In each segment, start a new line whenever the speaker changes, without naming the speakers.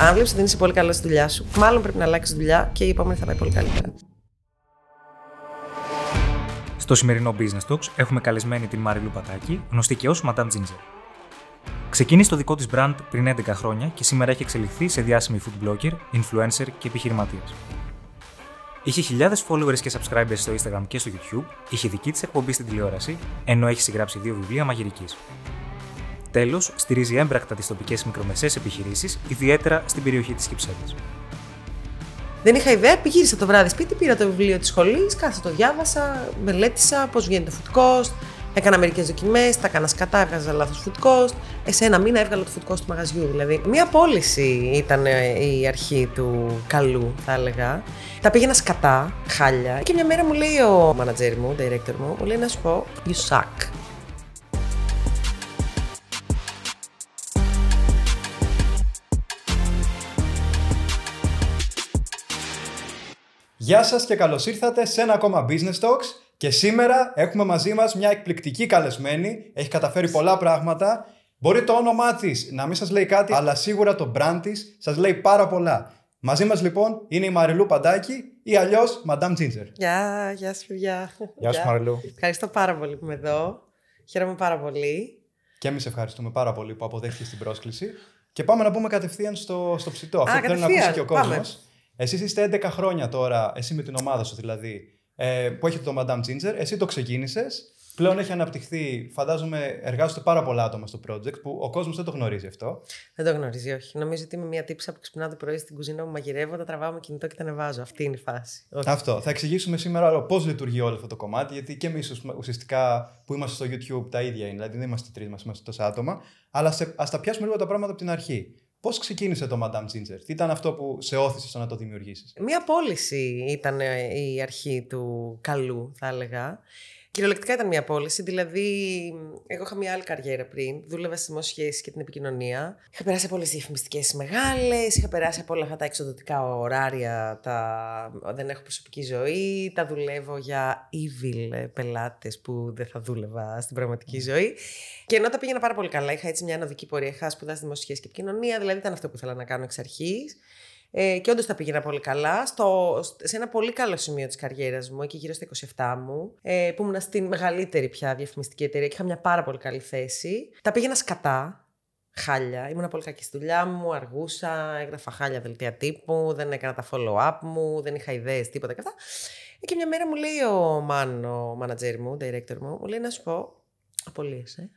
Αν βλέπεις ότι δεν είσαι πολύ καλός στη δουλειά σου, μάλλον πρέπει να αλλάξεις δουλειά και η επόμενη θα πάει πολύ καλύτερα.
Στο σημερινό Business Talks έχουμε καλεσμένη την Μαριλού Πατάκη, γνωστή και ως Madame Ginger. Ξεκίνησε το δικό της brand πριν 11 χρόνια και σήμερα έχει εξελιχθεί σε διάσημη food blogger, influencer και επιχειρηματίας. Είχε χιλιάδες followers και subscribers στο Instagram και στο YouTube, είχε δική της εκπομπή στην τηλεόραση, ενώ έχει συγγράψει δύο βιβλία μαγειρικής. Τέλος, στηρίζει έμπρακτα τις τοπικές μικρομεσαίες επιχειρήσεις, ιδιαίτερα στην περιοχή της Κυψέλης.
Δεν είχα ιδέα, γύρισα το βράδυ σπίτι, πήρα το βιβλίο της σχολής, κάθεσα το διάβασα, μελέτησα πώς βγαίνει το food cost, έκανα μερικές δοκιμές, τα έκανα σκατά, έβγαζα λάθος food cost. Ε, σε ένα μήνα έβγαλα το food cost του μαγαζιού. Δηλαδή, μία πώληση ήταν ε, η αρχή του καλού, θα έλεγα. Τα πήγαινα σκατά, χάλια. Και μια μέρα μου λέει ο manager μου, ο director μου, μου λέει να σου πω, you suck.
Γεια σας και καλώς ήρθατε σε ένα ακόμα Business Talks και σήμερα έχουμε μαζί μας μια εκπληκτική καλεσμένη, έχει καταφέρει πολλά πράγματα. Μπορεί το όνομά της να μην σας λέει κάτι, αλλά σίγουρα το brand της σας λέει πάρα πολλά. Μαζί μας λοιπόν είναι η Μαριλού Παντάκη ή αλλιώς Madame Ginger.
Γεια, γεια σου παιδιά.
Γεια σου Μαριλού.
Ευχαριστώ πάρα πολύ που είμαι εδώ. Χαίρομαι πάρα πολύ.
Και εμείς ευχαριστούμε πάρα πολύ που αποδέχτηκες την πρόσκληση. Και πάμε να μπούμε κατευθείαν στο, στο ψητό.
Α,
Αυτό θέλει να ακούσει
κατευθείαν.
και ο κόσμος.
Πάμε.
Εσεί είστε 11 χρόνια τώρα, εσύ με την ομάδα σου δηλαδή, ε, που έχετε το Madame Ginger. Εσύ το ξεκίνησες. Πλέον έχει αναπτυχθεί, φαντάζομαι, εργάζονται πάρα πολλά άτομα στο project που ο κόσμος δεν το γνωρίζει αυτό.
Δεν το γνωρίζει, όχι. Νομίζω ότι είμαι μια τύψα που ξυπνάω το πρωί στην κουζίνα μου, μαγειρεύω, τα τραβάω με κινητό και τα ανεβάζω. Αυτή είναι η φάση. Όχι.
Αυτό. Θα εξηγήσουμε σήμερα πώς λειτουργεί όλο αυτό το κομμάτι, γιατί και εμείς ουσιαστικά που είμαστε στο YouTube τα ίδια είναι. Δηλαδή δεν είμαστε τρεις μας, είμαστε τόσα άτομα. Αλλά ας τα πιάσουμε λίγο τα πράγματα από την αρχή. Πώς ξεκίνησε το Madame Ginger, τι ήταν αυτό που σε όθησε στο να το δημιουργήσεις;
Μία πώληση ήταν ε, η αρχή του καλού, θα έλεγα. Κυριολεκτικά ήταν μια πώληση, δηλαδή εγώ είχα μια άλλη καριέρα πριν. Δούλευα στις δημόσιες σχέσεις και την επικοινωνία. Είχα περάσει από όλες τις διαφημιστικές μεγάλες, είχα περάσει από όλα αυτά τα εξοδοτικά ωράρια. Τα... Δεν έχω προσωπική ζωή. Τα δουλεύω για evil πελάτες που δεν θα δούλευα στην πραγματική ζωή. Και ενώ τα πήγαινα πάρα πολύ καλά, είχα έτσι μια ανωδική πορεία. Είχα σπουδάσει δημόσιες σχέσεις και επικοινωνία, δηλαδή ήταν αυτό που ήθελα να κάνω εξ αρχής. Ε, και όντως τα πήγαινα πολύ καλά. Στο, σε ένα πολύ καλό σημείο της καριέρας μου, εκεί γύρω στα 27 μου, ε, που ήμουν στην μεγαλύτερη πια διαφημιστική εταιρεία και είχα μια πάρα πολύ καλή θέση. Τα πήγαινα σκατά. Χάλια. Ήμουν πολύ κακή στη δουλειά μου, αργούσα, έγραφα χάλια δελτία τύπου, δεν έκανα τα follow-up μου, δεν είχα ιδέες, τίποτα και αυτά. Ε, Και μια μέρα μου λέει ο man, ο manager μου, ο director μου, μου λέει να σου πω, απολύεσαι.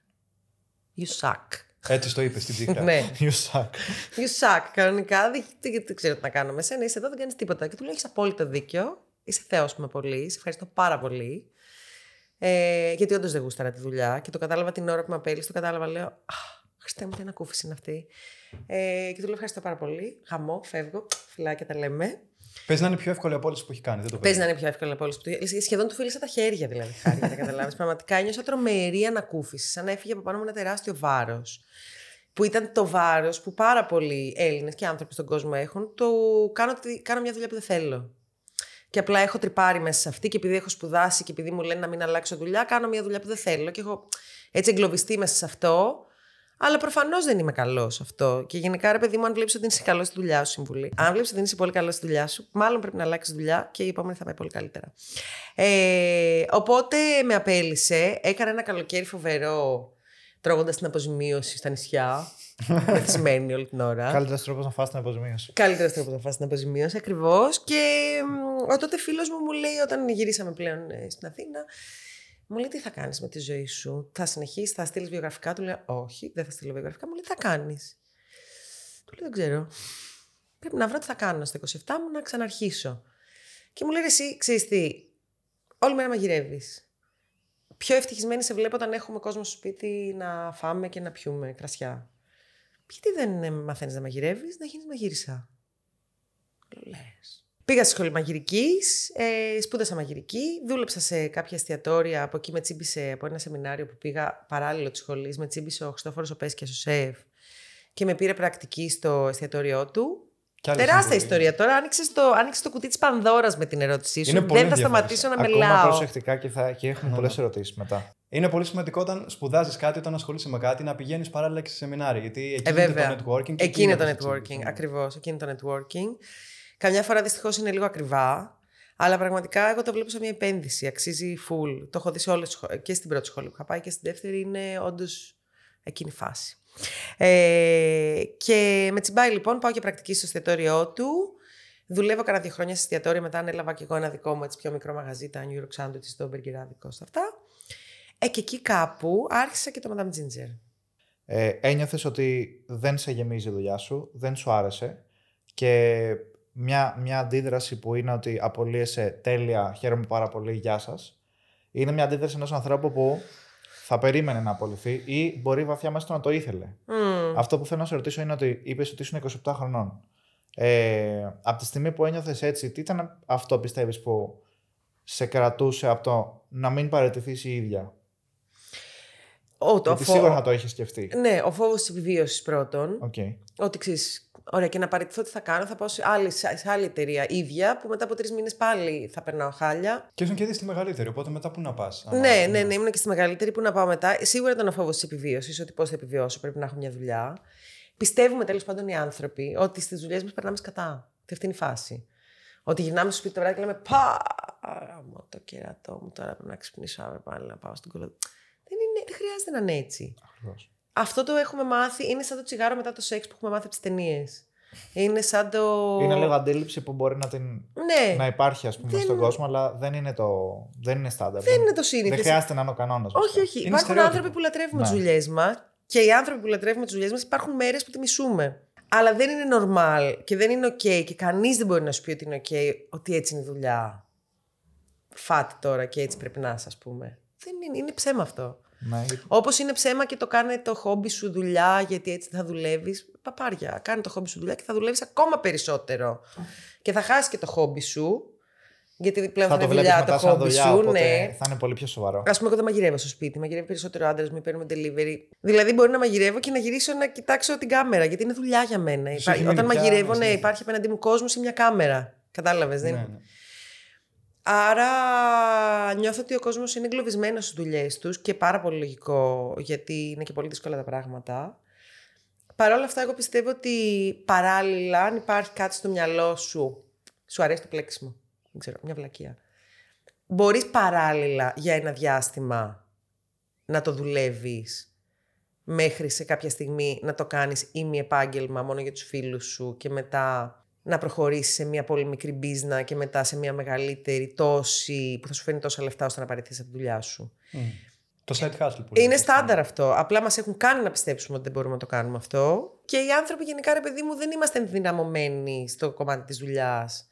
You suck.
Έτσι το είπες στην ψύχρα.
Ναι.
You suck.
You suck. Κανονικά δεν, δεν, δεν ξέρω τι να κάνω με σένα. Είσαι εδώ, δεν κάνεις τίποτα. Και του λέω: Έχεις απόλυτο δίκιο. Είσαι Θεός με πολύ. Σε ευχαριστώ πάρα πολύ. Ε, γιατί όντως δεν γούσταρα τη δουλειά. Και το κατάλαβα την ώρα που με απέλησε. Το κατάλαβα, λέω: Αχ, Χριστέ μου, τι ανακούφιση είναι αυτή. Ε, και του λέω: Ευχαριστώ πάρα πολύ. Γαμό, φεύγω. Φιλάκια τα λέμε.
Παίζει να είναι πιο εύκολη απόλυση που έχει κάνει. Δεν το
Παίζει να
περίμενα.
είναι πιο εύκολο από όλου. που- Σχεδόν του φίλησα τα χέρια δηλαδή. Χάρη, για να καταλάβεις. Πραγματικά ένιωσα τρομερή ανακούφιση. Σαν να έφυγε από πάνω μου ένα τεράστιο βάρος. Που ήταν το βάρος που πάρα πολλοί Έλληνες και άνθρωποι στον κόσμο έχουν. Το κάνω, τη- κάνω μια δουλειά που δεν θέλω. Και απλά έχω τρυπάρει μέσα σε αυτή και επειδή έχω σπουδάσει και επειδή μου λένε να μην αλλάξω δουλειά, κάνω μια δουλειά που δεν θέλω. Και έχω έτσι εγκλωβιστεί μέσα σε αυτό. Αλλά προφανώς δεν είμαι καλός σε αυτό. Και γενικά, ρε παιδί μου, αν βλέπεις ότι είσαι καλός στη δουλειά σου, συμβουλή. Αν βλέπεις ότι δεν είσαι πολύ καλός στη δουλειά σου, μάλλον πρέπει να αλλάξεις δουλειά και η επόμενη θα πάει πολύ καλύτερα. Ε, οπότε με απέλησε. Έκανα ένα καλοκαίρι φοβερό τρώγοντας την αποζημίωση στα νησιά. Μεθυσμένη όλη την ώρα.
Καλύτερος τρόπος να φας την αποζημίωση.
Καλύτερος τρόπος να φας την αποζημίωση, ακριβώς. Και μ, ο τότε φίλος μου μου λέει, όταν γυρίσαμε πλέον ε, στην Αθήνα, μου λέει: Τι θα κάνεις με τη ζωή σου, Θα συνεχίσεις, θα στείλεις βιογραφικά; Του λέω: Όχι, δεν θα στείλω βιογραφικά. Μου λέει: Τι θα κάνεις; Του λέω: Δεν ξέρω. Πρέπει να βρω τι θα κάνω στα 27 μου να ξαναρχίσω. Και μου λέει: «Ρε Εσύ, ξέρεις τι, όλη μέρα μαγειρεύεις. Πιο ευτυχισμένη σε βλέπω όταν έχουμε κόσμο στο σπίτι να φάμε και να πιούμε κρασιά. Γιατί δεν μαθαίνεις να μαγειρεύεις, να γίνεις μαγείρισα; Λες. Πήγα στη σχολή μαγειρικής, ε, σπούδασα μαγειρική, δούλεψα σε κάποια εστιατόρια. Από εκεί με τσίμπησε από ένα σεμινάριο που πήγα παράλληλο της σχολής. Με τσίμπησε ο Χριστόφορος Οπέσκια, ο σεφ, και με πήρε πρακτική στο εστιατόριό του.
Κι άλλη
Τεράστια
συμβουλή.
ιστορία. Τώρα άνοιξες το, άνοιξες το κουτί της Πανδώρας με την ερώτησή σου.
Είναι πολύ
δεν θα
ενδιαφέρον.
σταματήσω να
Ακόμα
μιλάω.
προσεκτικά και, θα, και έχουμε πολλές ερωτήσεις μετά.
Είναι πολύ σημαντικό όταν σπουδάζεις κάτι, όταν ασχολείσαι με κάτι, να πηγαίνεις παράλληλα και σε σεμινάρια. Γιατί εκεί
Ε,
είναι
βέβαια.
το networking. και
Εκεί είναι το
θα σε
networking.
εξελίξει.
Ακριβώς. Εκεί είναι το networking. Καμιά φορά δυστυχώς είναι λίγο ακριβά. Αλλά πραγματικά εγώ το βλέπω σαν μια επένδυση. Αξίζει full. Το έχω δει σε όλες τις σχολές. Και στην πρώτη σχολή που είχα πάει και στην δεύτερη είναι όντως εκείνη η φάση. Ε, και με τσιμπάει λοιπόν, πάω και πρακτική στο εστιατόριό του. Δουλεύω κανένα δύο χρόνια σε εστιατόριο, μετά ανέλαβα και εγώ ένα δικό μου έτσι πιο μικρό μαγαζί, τα New York Sandwich, στο μπεργκεράδικο, στα αυτά. Ε, και εκεί κάπου άρχισα και το Madame Ginger.
Ε, Ένιωθες ότι δεν σε γεμίζει η δουλειά σου, δεν σου άρεσε και μια, μια αντίδραση που είναι ότι απολύεσαι τέλεια, χαίρομαι πάρα πολύ, γεια σας. Είναι μια αντίδραση ενός ανθρώπου που θα περίμενε να απολυθεί ή μπορεί βαθιά μέσα του να το ήθελε.
Μμμ.
Αυτό που θέλω να σε ρωτήσω είναι ότι είπες ότι ήσουν 27 χρονών. Ε, από τη στιγμή που ένιωθες έτσι, τι ήταν αυτό πιστεύεις που σε κρατούσε από το να μην παραιτηθείς η ίδια;
Ο, το
Γιατί
φο-
σίγουρα θα το έχει σκεφτεί.
Ναι, ο φόβος της επιβίωσης πρώτον.
Οκ.
Ότι ξέρεις, ωραία, και να παραιτηθώ τι θα κάνω, θα πάω σε άλλη, σε άλλη εταιρεία ίδια, που μετά από τρεις μήνες πάλι θα περνάω χάλια.
Και ήσουν και ήδη στη μεγαλύτερη, οπότε μετά πού να πας.
Ναι, ναι, ναι, ήμουν και στη μεγαλύτερη που να πάω μετά. Σίγουρα ήταν ο φόβος της επιβίωσης, ότι πώς θα επιβιώσω, πρέπει να έχω μια δουλειά. Πιστεύουμε τέλος πάντων οι άνθρωποι ότι στις δουλειές μας περνάμε σκατά. Και αυτή είναι η φάση. Ότι γυρνάμε στο σπίτι το βράδυ και λέμε Πα! Γαμώ το κερατό μου, τώρα πρέπει να ξυπνήσω αύριο πάλι να πάω στην κολό. Δεν, είναι, δεν χρειάζεται να είναι έτσι.
Ακριβώς.
Αυτό το έχουμε μάθει, είναι σαν το τσιγάρο μετά το σεξ που έχουμε μάθει από τις ταινίες. Είναι σαν το.
Είναι λίγο αντίληψη που μπορεί να, την,
Ναι,
να υπάρχει ας πούμε,
Δεν-
στον κόσμο, αλλά δεν είναι, το, δεν είναι στάνταρ.
δεν είναι το σύνηθες.
Δεν χρειάζεται να είναι ο κανόνας.
Όχι, όχι.
Είναι
υπάρχουν
στερεότυπο.
άνθρωποι που λατρεύουμε
Ναι.
τι δουλειέ μας και οι άνθρωποι που λατρεύουμε τι δουλειέ μας υπάρχουν μέρες που τη μισούμε. Αλλά δεν είναι normal και δεν είναι OK και κανείς δεν μπορεί να σου πει ότι είναι OK ότι έτσι είναι η δουλειά. Φάτε τώρα και έτσι πρέπει να είσαι, ας πούμε. Δεν είναι, είναι ψέμα αυτό.
Ναι, γιατί-
Όπως είναι ψέμα και το κάνε το χόμπι σου δουλειά, γιατί έτσι θα δουλεύεις. Παπάρια. Κάνε το χόμπι σου δουλειά και θα δουλεύεις ακόμα περισσότερο. Και θα χάσεις και το χόμπι σου, γιατί πλέον θα,
θα το
είναι
βλέπεις
δουλειά το
μετά σαν
χόμπι
δουλειά,
σου.
οπότε
Ναι.
θα είναι πολύ πιο σοβαρό.
Α πούμε, εγώ δεν μαγειρεύω στο σπίτι. Μαγειρεύει περισσότερο άντρας μου, παίρνουμε delivery. Δηλαδή, μπορεί να μαγειρεύω και να γυρίσω να κοιτάξω την κάμερα, γιατί είναι δουλειά για μένα.
Σου
Υπά-
έχει μείνει
Όταν
πια
μαγειρεύω, ναι,
συνήθεια.
υπάρχει απέναντί μου κόσμος ή μια κάμερα. Κατάλαβες, δεν
Ναι, ναι.
Άρα νιώθω ότι ο κόσμος είναι εγκλωβισμένος στις δουλειές τους και πάρα πολύ λογικό, γιατί είναι και πολύ δύσκολα τα πράγματα. Παρ' όλα αυτά, εγώ πιστεύω ότι παράλληλα, αν υπάρχει κάτι στο μυαλό σου, σου αρέσει το πλέξιμο. Δεν ξέρω, μια βλακεία. Μπορείς παράλληλα για ένα διάστημα να το δουλεύεις μέχρι σε κάποια στιγμή να το κάνεις ή επάγγελμα μόνο για τους φίλους σου και μετά να προχωρήσεις σε μια πολύ μικρή μπίζνα και μετά σε μια μεγαλύτερη τόση που θα σου φέρνει τόσα λεφτά ώστε να παραιτηθείς από τη δουλειά σου.
Μμ. Το side hustle που
Είναι
λέμε.
στάνταρ αυτό. Απλά μας έχουν κάνει να πιστέψουμε ότι δεν μπορούμε να το κάνουμε αυτό. Και οι άνθρωποι γενικά, ρε παιδί μου, δεν είμαστε ενδυναμωμένοι στο κομμάτι της δουλειάς.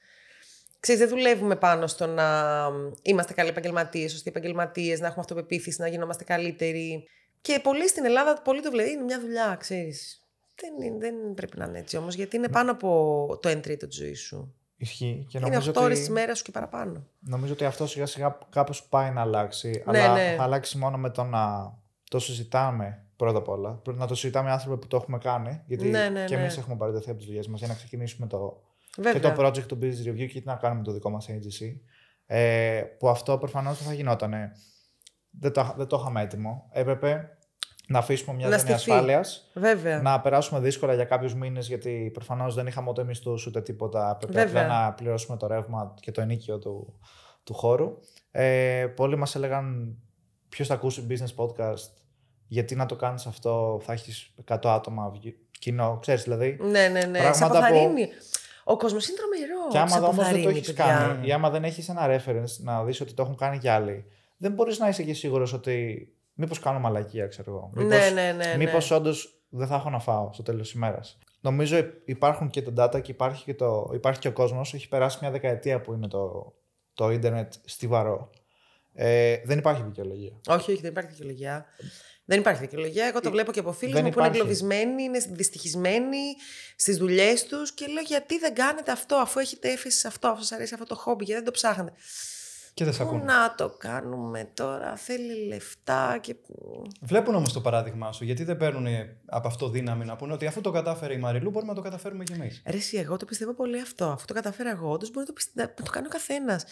Ξέρεις, δεν δουλεύουμε πάνω στο να είμαστε καλοί επαγγελματίες, σωστοί επαγγελματίες, να έχουμε αυτοπεποίθηση, να γινόμαστε καλύτεροι. Και πολλοί στην Ελλάδα, πολλοί το βλέπουν. Είναι μια δουλειά, ξέρεις. Δεν, είναι- δεν πρέπει να είναι έτσι όμως, γιατί είναι πάνω από το 1 τρίτο της ζωής σου.
Ισχύει. Και
είναι
νομίζω
8 ώρες
ότι,
της μέρας σου και παραπάνω.
νομίζω ότι αυτό σιγά σιγά κάπως πάει να αλλάξει.
Ναι,
αλλά
ναι.
θα αλλάξει μόνο με το να το συζητάμε πρώτα απ' όλα. Πρέπει να το συζητάμε με άνθρωποι που το έχουμε κάνει. Γιατί
Ναι, ναι,
και
ναι.
εμείς έχουμε παραιτηθεί από τις δουλειές μας για να ξεκινήσουμε το,
Βέβαια.
και το project του Business Review και τι να κάνουμε το δικό μας agency. Ε, που αυτό προφανώς δεν θα γινόταν. Δεν το, δεν το είχαμε έτοιμο. Έπρεπε να αφήσουμε μια
Να
ζώνη
στηθεί.
ασφάλειας,
Βέβαια.
να περάσουμε δύσκολα για κάποιους μήνες, γιατί προφανώς δεν είχαμε ούτε μισθού ούτε τίποτα. Έπρεπε
Βέβαια.
απλά να πληρώσουμε το ρεύμα και το ενίκιο του, του χώρου. Ε, πολλοί μας έλεγαν ποιος θα ακούσει business podcast, γιατί να το κάνεις αυτό, θα έχεις 100 άτομα βγει- κοινό. Ξέρεις δηλαδή.
Ναι, ναι, ναι. Σε
Πράγματα που-
αποθαρρύνει. Ο κόσμος είναι τρομερός.
Και άμα
σε
όμως δεν το
αποθαρρύνει,
έχεις
παιδιά.
κάνει, ή άμα δεν έχεις ένα reference να δεις ότι το έχουν κάνει κι άλλοι, δεν μπορείς να είσαι και σίγουρος ότι. Μήπως κάνω μαλακία, ξέρω εγώ. Μήπως,
Ναι, ναι, ναι. ναι.
Μήπως όντως δεν θα έχω να φάω στο τέλος της ημέρας. Νομίζω υ- υπάρχουν και τα data και υπάρχει και, το, υπάρχει και ο κόσμος. Έχει περάσει μια δεκαετία που είναι το, το ίντερνετ στιβαρό. Ε, δεν υπάρχει δικαιολογία.
Όχι, όχι, δεν υπάρχει δικαιολογία. Δεν υπάρχει δικαιολογία. Εγώ το βλέπω και από φίλους
δεν
μου που είναι
υπάρχει.
εγκλωβισμένοι, είναι δυστυχισμένοι στις δουλειές τους και λέω γιατί δεν κάνετε αυτό, αφού έχετε έφεση σε αυτό, αφού σας αρέσει αυτό το χόμπι, γιατί δεν το ψάχνετε.
Και δεν σε
Πού
ακούνε.
να το κάνουμε τώρα, θέλει λεφτά και.
Βλέπουν όμως το παράδειγμά σου, γιατί δεν παίρνουν από αυτό δύναμη να πούνε ότι αφού το κατάφερε η Μαριλού, μπορούμε να το καταφέρουμε κι εμείς.
Ρε, εσύ, εγώ το πιστεύω πολύ αυτό. Αφού το καταφέρα εγώ, όντως μπορεί να το, πιστε- να το κάνει ο καθένας.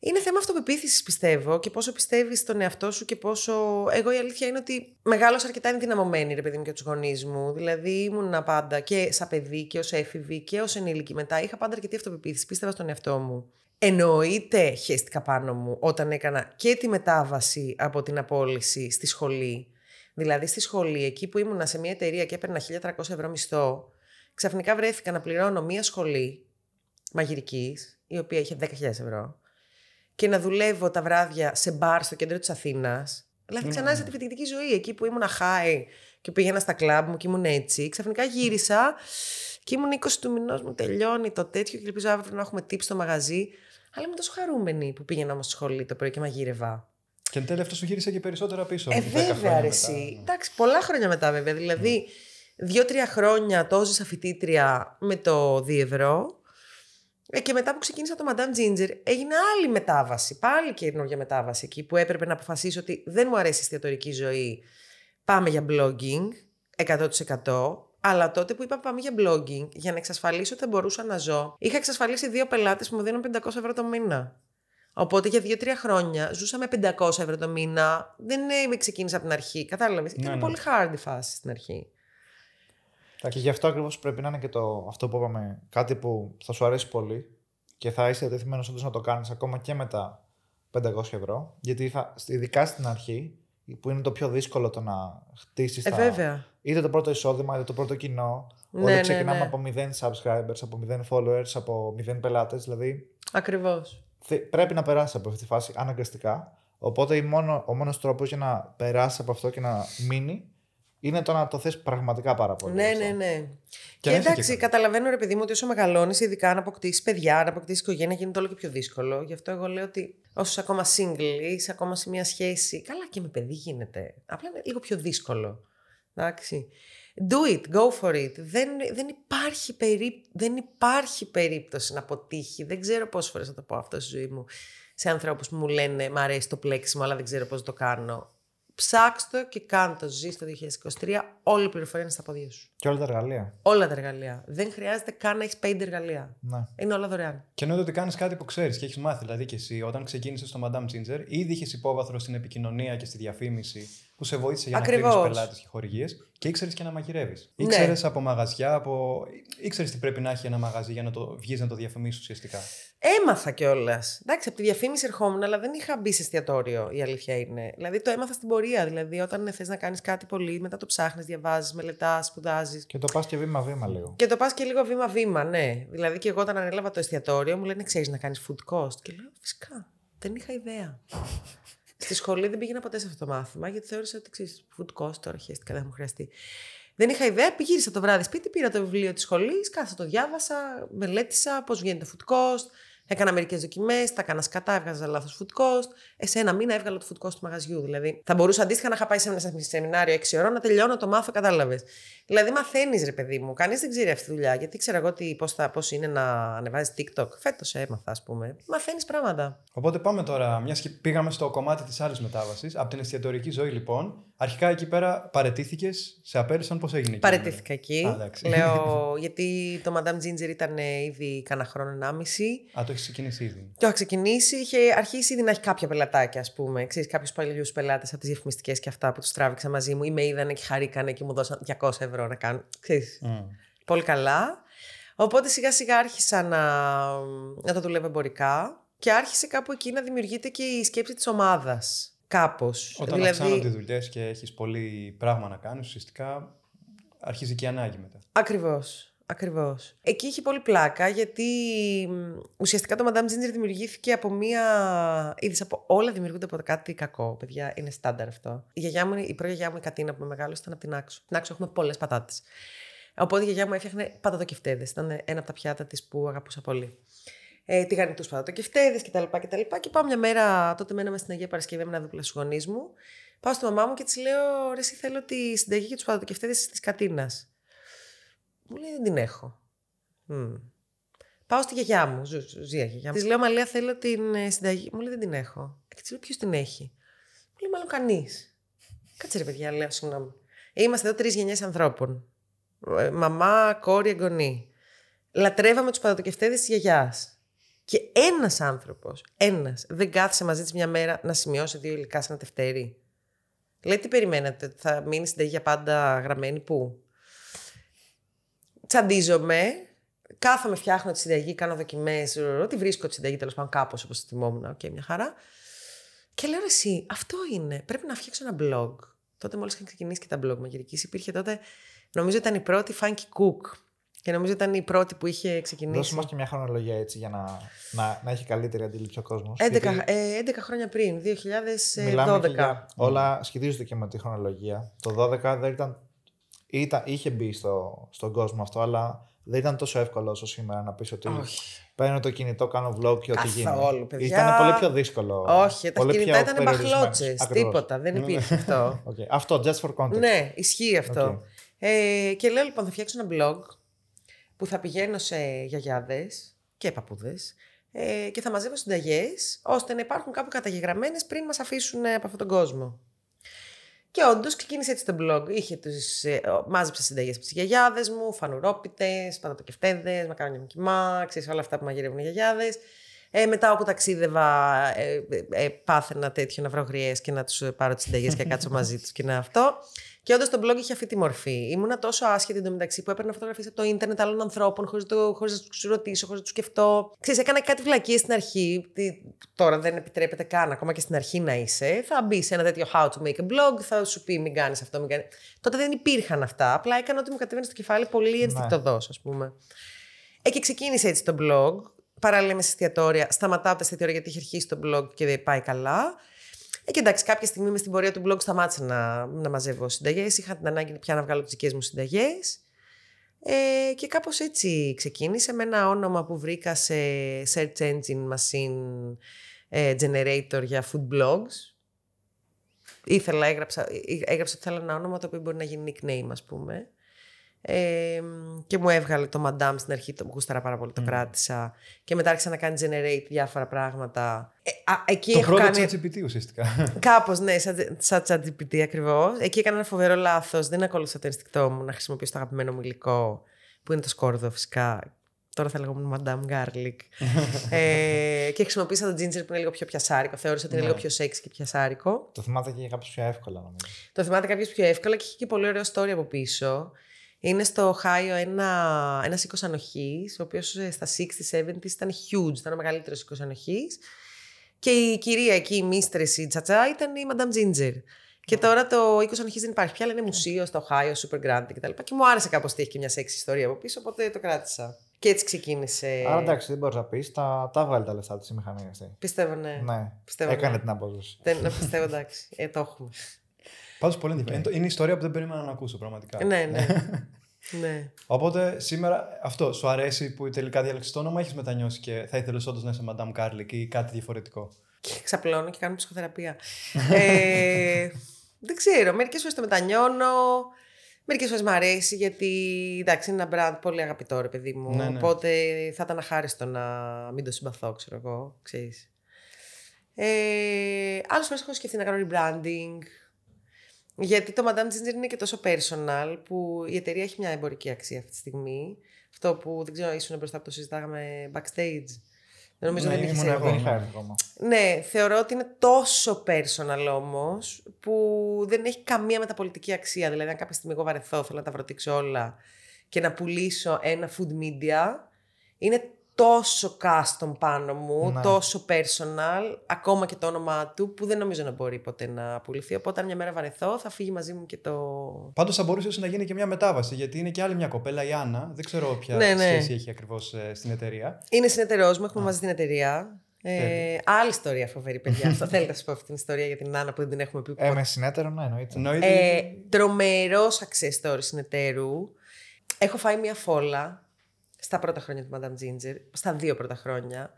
Είναι θέμα αυτοπεποίθησης, πιστεύω, και πόσο πιστεύεις στον εαυτό σου και πόσο. Εγώ η αλήθεια είναι ότι μεγάλωσα αρκετά ενδυναμωμένη, ρε παιδί μου, και τους γονείς μου. Δηλαδή ήμουν πάντα και σαν παιδί και ως έφηβη και ως ενήλικη μετά. Είχα πάντα αρκετή αυτοπεποίθηση. Πίστευα στον εαυτό μου. Εννοείται χαίστηκα πάνω μου όταν έκανα και τη μετάβαση από την απόλυση στη σχολή. Δηλαδή στη σχολή, εκεί που ήμουνα σε μια εταιρεία και έπαιρνα 1300 ευρώ μισθό, ξαφνικά βρέθηκα να πληρώνω μια σχολή μαγειρικής, η οποία είχε 10.000 ευρώ, και να δουλεύω τα βράδια σε μπαρ στο κέντρο της Αθήνας. Δηλαδή ξανά τη φοιτητική ζωή, εκεί που ήμουν high και πήγαινα στα κλαμπ μου και ήμουν έτσι. Ξαφνικά γύρισα και ήμουν 20 του μηνός μου, τελειώνει το τέτοιο και ελπίζω αύριο να έχουμε τύψει στο μαγαζί. Αλλά είμαι τόσο χαρούμενη που πήγαινα όμως στη σχολή το πρωί και μαγείρευα.
Και εν τέλει αυτό σου γύρισε και περισσότερα πίσω.
Ε, βέβαια, αρεσί. Εντάξει, πολλά χρόνια μετά βέβαια. Δηλαδή, δύο-τρία χρόνια το έζησα φοιτήτρια με το 2 ευρώ. Ε, και μετά που ξεκίνησα το Madame Ginger, έγινε άλλη μετάβαση. Πάλι καινούργια μετάβαση εκεί που έπρεπε να αποφασίσω ότι δεν μου αρέσει η εστιατορική ζωή. Πάμε για blogging 100%. Αλλά τότε που είπα πάμε για blogging, για να εξασφαλίσω ότι θα μπορούσα να ζω, είχα εξασφαλίσει δύο πελάτες που μου δίνουν 500 ευρώ το μήνα. Οπότε για δύο-τρία χρόνια ζούσα με 500 ευρώ το μήνα. Δεν είναι, ξεκίνησα από την αρχή. Κατάλαβες. Ήταν
Ναι, ναι.
πολύ hard η φάση στην αρχή.
Και γι' αυτό ακριβώς πρέπει να είναι και το, αυτό που είπαμε, κάτι που θα σου αρέσει πολύ και θα είσαι διατεθειμένος όντως να το κάνεις ακόμα και με τα 500 ευρώ. Γιατί θα, ειδικά στην αρχή, που είναι το πιο δύσκολο το να χτίσεις.
Ε, βέβαια.
Είτε το πρώτο εισόδημα, είτε το πρώτο κοινό.
Ναι,
Όλοι
ναι,
ξεκινάμε
ναι.
από 0 subscribers, από 0 followers, από 0 πελάτες. Δηλαδή
Ακριβώς.
θε- πρέπει να περάσει από αυτή τη φάση αναγκαστικά. Οπότε η μόνο, ο μόνος τρόπος για να περάσει από αυτό και να μείνει είναι το να το θες πραγματικά πάρα πολύ.
Ναι,
αυτό.
ναι, ναι.
Και
Και,
να είσαι
εντάξει,
και καλά.
καταλαβαίνω ρε παιδί μου ότι όσο μεγαλώνεις, ειδικά να αποκτήσεις παιδιά, να αποκτήσεις οικογένεια, γίνεται όλο και πιο δύσκολο. Γι' αυτό εγώ λέω ότι όσο είσαι ακόμα single, είσαι ακόμα σε μια σχέση. Καλά και με παιδί γίνεται. Απλά είναι λίγο πιο δύσκολο. Εντάξει. Do it, go for it. Δεν, δεν, υπάρχει περί, δεν υπάρχει περίπτωση να αποτύχει. Δεν ξέρω πόσες φορές θα το πω αυτό στη ζωή μου σε ανθρώπους που μου λένε Μ' αρέσει το πλέξιμο, αλλά δεν ξέρω πώς το κάνω. Ψάξτε το και κάντε το. Ζει το 2023. Όλη η πληροφορία είναι στα πόδια σου.
Και όλα τα εργαλεία.
Όλα τα εργαλεία. Δεν χρειάζεται καν να έχεις πέντε εργαλεία.
Ναι.
Είναι όλα δωρεάν.
Και εννοείται ότι κάνεις κάτι που ξέρεις και έχεις μάθει. Δηλαδή και εσύ, όταν ξεκίνησες στο Madame Ginger, ήδη είχες υπόβαθρο στην επικοινωνία και στη διαφήμιση που σε βοήθησε για
Ακριβώς.
να φέρει πελάτες και χορηγίες και ήξερες και να μαγειρεύεις.
Ναι.
Ήξερες από μαγαζιά, από... ήξερες τι πρέπει να έχει ένα μαγαζί για να το βγεις να το διαφημίσεις ουσιαστικά.
Έμαθα κιόλας. Εντάξει, από τη διαφήμιση ερχόμουν, αλλά δεν είχα μπει σε εστιατόριο, η αλήθεια είναι. Δηλαδή το έμαθα στην πορεία. Δηλαδή, όταν θες να κάνεις κάτι πολύ, μετά το ψάχνεις, διαβάζεις, μελετάς, σπουδάζεις.
Και το πας και βήμα-βήμα λίγο.
Και το πας και λίγο βήμα-βήμα, ναι. Δηλαδή και εγώ όταν ανέλαβα το εστιατόριο, μου λένε: Ξέρεις να κάνεις food cost. Και λέω: Φυσικά. Δεν είχα ιδέα. Στη σχολή δεν πήγαινα ποτέ σε αυτό το μάθημα, γιατί θεώρησα ότι ξέρεις, food cost τώρα χαίστηκα, δεν μου χρειαστεί. Δεν είχα ιδέα, πήγυρισα το βράδυ σπίτι, πήρα το βιβλίο της σχολής, κάθισα το διάβασα, μελέτησα πώς βγαίνει το food cost. Έκανα μερικές δοκιμές, τα έκανα σκατά, έβγαζα λάθος food cost. Ε, σε ένα μήνα έβγαλα το food cost του μαγαζιού. Δηλαδή, θα μπορούσα αντίστοιχα να είχα πάει σε ένα σεμινάριο 6 ώρων, να τελειώνω, το μάθω, κατάλαβες. Δηλαδή, μαθαίνεις, ρε παιδί μου. Κανείς δεν ξέρει αυτή τη δουλειά. Γιατί ξέρω εγώ πώς πώς είναι να ανεβάζεις TikTok. Φέτος έμαθα, ας πούμε. Μαθαίνεις πράγματα.
Οπότε πάμε τώρα, μιας και πήγαμε στο κομμάτι της άλλης μετάβασης. Από την εστιατορική ζωή, λοιπόν, αρχικά εκεί πέρα παρετήθηκες, σε απέρρισαν πώς έγινε. εκεί.
Παρετήθηκα εκεί.
Α, εντάξει.
Λέω, γιατί το Madame Ginger ήταν ε, ήδη κάνα χρόνο, ενάμιση.
Α, το έχεις ξεκινήσει ήδη.
Και είχα ξεκινήσει, είχε αρχίσει ήδη να έχει κάποια πελατάκια, ας πούμε. Ξέρεις, κάποιους παλιούς πελάτες από τις διαφημιστικές και αυτά που τους τράβηξα μαζί μου ή με είδανε και χαρήκανε και μου δώσαν 200 ευρώ να κάνουν. Ξέρεις,
Μμ.
πολύ καλά. Οπότε σιγά σιγά άρχισα να, να το δουλεύω εμπορικά και άρχισε κάπου εκεί να δημιουργείται και η σκέψη της ομάδας. Κάπως.
Όταν δηλαδή... αυξάνονται οι δουλειές και έχεις πολύ πράγμα να κάνεις, ουσιαστικά αρχίζει και η ανάγκη μετά.
Ακριβώς. Ακριβώς. Εκεί είχε πολύ πλάκα γιατί μ, ουσιαστικά το Madame Ginger δημιουργήθηκε από μία. Είδες από όλα δημιουργούνται από κάτι κακό. Παιδιά, είναι στάνταρ αυτό. Η, γιαγιά μου, η προγιαγιά μου η Κατίνα που με μεγάλωσε ήταν από την Άξο. Στην Άξο έχουμε πολλές πατάτες. Οπότε η γιαγιά μου έφτιαχνε πατατοκεφτέδες. Ήταν ένα από τα πιάτα της που αγαπούσα πολύ. Ε, τηγανιτού πατατοκεφτέδε κτλ. κτλ. Και πάω μια μέρα, τότε μέναμε στην Αγία Παρασκευή με ένα δίπλα στους γονείς μου. Πάω στη μαμά μου και της λέω: Ρε, εσύ θέλω τη συνταγή και τους πατατοκεφτέδε της Κατίνας. Μου λέει δεν την έχω. Μμ. Πάω στη γιαγιά μου, ζου, ζου, ζία γιαγιά μου. Της λέω Μαλία θέλω την ε, συνταγή. Μου λέει δεν την έχω. Και της λέω ποιος την έχει. Μου λέει μάλλον κανείς. Κάτσε ρε παιδιά, λέω συγγνώμη. Είμαστε εδώ τρεις γενιές ανθρώπων. Ε, Μαμά, κόρη, εγγονή. Λατρεύαμε τους πατατοκεφτέδε της γιαγιάς. Και ένας άνθρωπος, ένας, δεν κάθισε μαζί της μια μέρα να σημειώσει δύο υλικά σε ένα τευτέρι. Λέει, τι περιμένετε, ότι θα μείνει συνταγή για πάντα γραμμένη, πού. Τσαντίζομαι, κάθομαι, φτιάχνω τη συνταγή, κάνω δοκιμές, τη βρίσκω τη συνταγή τέλος πάντων κάπως όπως τη θυμόμουν. OK, okay, μια χαρά. Και λέω εσύ, αυτό είναι. Πρέπει να φτιάξω ένα blog. Τότε μόλις είχαν ξεκινήσει και τα blog μαγειρική, υπήρχε τότε, νομίζω ήταν η πρώτη Funky Cook. Και νομίζω ήταν η πρώτη που είχε ξεκινήσει.
Δώσε μας και μια χρονολογία έτσι για να, να, να έχει καλύτερη αντίληψη ο κόσμος.
11, γιατί... ε, 11 χρόνια πριν, 2012. Για...
Όλα σχετίζονται και με τη χρονολογία. Το 12 δεν ήταν, ήταν, είχε μπει στο, στον κόσμο αυτό, αλλά δεν ήταν τόσο εύκολο όσο σήμερα να πεις ότι
Όχι.
παίρνω το κινητό, κάνω vlog και ό,τι γίνει.
Καθόλου, παιδιά.
Ήταν πολύ πιο δύσκολο.
Όχι, τα κινητά ήταν μπαχλώτσε. Τίποτα. Δεν υπήρχε αυτό.
okay. Αυτό, just for context.
Ναι, ισχύει αυτό. Okay. Ε, και λέω λοιπόν, θα φτιάξω ένα blog που θα πηγαίνω σε γιαγιάδες και παππούδες ε, και θα μαζεύω συνταγές ώστε να υπάρχουν κάπου καταγεγραμμένες πριν μας αφήσουν από αυτόν τον κόσμο. Και όντως ξεκίνησε έτσι το blog. Είχε τους, ε, μάζεψα συνταγές από τις γιαγιάδες μου, φανουρόπιτες, πατατοκεφτέδες, μακάρονια με κοιμά, ξέρεις όλα αυτά που μαγειρεύουν οι γιαγιάδες. Ε, μετά όπου ταξίδευα, ε, ε, πάθαινα τέτοιο να βρω γριέ και να τους πάρω τις συνταγές και να κάτσω μαζί τους και να αυτό. Και όντως το blog είχε αυτή τη μορφή. Ήμουνα τόσο άσχετη εντωμεταξύ που έπαιρνα φωτογραφίες από το ίντερνετ άλλων ανθρώπων χωρίς να τους ρωτήσω, χωρίς να τους σκεφτώ. Ξέρεις, έκανα κάτι βλακίες στην αρχή. Τι, τώρα δεν επιτρέπεται καν, ακόμα και στην αρχή να είσαι. Θα μπεις σε ένα τέτοιο how to make a blog, θα σου πει μην κάνεις αυτό, μην κάνει. Τότε δεν υπήρχαν αυτά. Απλά έκανα ότι μου κατέβαινε στο κεφάλι πολύ ναι. ενστικτοδό, ας πούμε. Ε, και ξεκίνησε έτσι το blog. Παράλληλα με εστιατόρια. Σταματάω τα εστιατόρια γιατί είχε αρχίσει το blog και δεν πάει καλά. Ε, και εντάξει, κάποια στιγμή μες στην πορεία του blog σταμάτησα να, να μαζεύω συνταγές. Είχα την ανάγκη πια να βγάλω τις δικές μου συνταγές. Ε, και κάπως έτσι ξεκίνησε με ένα όνομα που βρήκα σε search engine machine ε, generator για food blogs. Ήθελα, έγραψα, έγραψα ότι θέλω ένα όνομα το οποίο μπορεί να γίνει nickname ας πούμε. Ε, και μου έβγαλε το Madame στην αρχή, το γούσταρα πάρα πολύ, το mm. κράτησα. Και μετά άρχισα να κάνει generate διάφορα πράγματα.
Ε, α, εκεί το πρώτο κάνει... ChatGPT ουσιαστικά.
Κάπως, ναι, σαν ChatGPT ακριβώς. Εκεί έκανα ένα φοβερό λάθος. Δεν ακολούθησα το ενστικτό μου να χρησιμοποιήσω το αγαπημένο μου υλικό, που είναι το σκόρδο φυσικά. Τώρα θα λέγαμε Madame Garlic. ε, και χρησιμοποίησα το ginger που είναι λίγο πιο πιασάρικο. Θεώρησα ότι είναι ναι. λίγο πιο sexy και πιασάρικο.
Το θυμάται και κάποιο πιο εύκολα, νομίζω.
Το θυμάται κάποιο πιο εύκολα και έχει και πολύ ωραίο story από πίσω. Είναι στο Οχάιο ένα, ένας οίκος ανοχής, ο οποίος ε, στα 60s, 70s ήταν huge, ήταν ο μεγαλύτερος οίκος ανοχής. Και η κυρία εκεί, η μίστρεση Τσατσά, ήταν η Madame Ginger. Και τώρα το οίκος ανοχής δεν υπάρχει πια, αλλά είναι μουσείο στο Ohio, super grand κτλ. Και, και μου άρεσε κάπως ότι έχει και μια σεξ ιστορία από πίσω, οπότε το κράτησα. Και έτσι ξεκίνησε.
Άρα εντάξει, δεν μπορείς να πεις, τα, τα βγάλει τα λεφτά της η μηχανή αυτή.
Πιστεύω, ναι.
ναι.
Πιστεύω,
Έκανε
ναι.
την απόδοση.
Δεν, πιστεύω, εντάξει. Ε, το έχουμε.
Πάντως πολύ ενδιαφέρον. Είναι η ιστορία που δεν περίμενα να ακούσω πραγματικά.
Ναι, ναι. Ναι.
Οπότε σήμερα αυτό σου αρέσει που τελικά διάλεξες το όνομα, έχεις μετανιώσει και θα ήθελες όντως να είσαι Madame Carlick ή κάτι διαφορετικό;
Και ξαπλώνω και κάνω ψυχοθεραπεία. ε, δεν ξέρω. Μερικές φορές το μετανιώνω. Μερικές φορές μου αρέσει γιατί εντάξει, είναι ένα brand πολύ αγαπητό, ρε παιδί μου. Ναι, ναι. Οπότε θα ήταν αχάριστο να μην το συμπαθώ, ξέρω εγώ. Ξέρεις. Ε, Άλλες φορές έχω σκεφτεί να κάνω rebranding. Γιατί το Madame Ginger είναι και τόσο personal που η εταιρεία έχει μια εμπορική αξία αυτή τη στιγμή. Αυτό που δεν ξέρω, ήσουν μπροστά που το συζητάγαμε backstage. Δεν νομίζω
ναι,
δεν
είχες εγώ.
Ναι, θεωρώ ότι είναι τόσο personal όμως που δεν έχει καμία μεταπολιτική αξία. Δηλαδή, αν κάποια στιγμή εγώ βαρεθώ, θέλω να τα βρωτήξω όλα και να πουλήσω ένα food media, είναι τόσο custom πάνω μου, ναι. τόσο personal, ακόμα και το όνομά του, που δεν νομίζω να μπορεί ποτέ να πουληθεί. Οπότε, αν μια μέρα βαρεθώ, θα φύγει μαζί μου και το.
Πάντως, θα μπορούσε να γίνει και μια μετάβαση, γιατί είναι και άλλη μια κοπέλα, η Άννα. Δεν ξέρω ποια ναι, ναι. σχέση έχει ακριβώς ε, στην εταιρεία.
Είναι συνεταιρός μου, έχουμε Α. μαζί την εταιρεία. Ε, άλλη ιστορία φοβερή, παιδιά. Αυτό θέλετε να σας πω αυτή την ιστορία για την Άννα που δεν την έχουμε πει.
Ε, με συνέτερο, ναι, εννοείται.
εννοείται. Ε, Τρομερός success story συνεταίρου. Έχω φάει μια φόλα στα πρώτα χρόνια του Madame Ginger, στα δύο πρώτα χρόνια.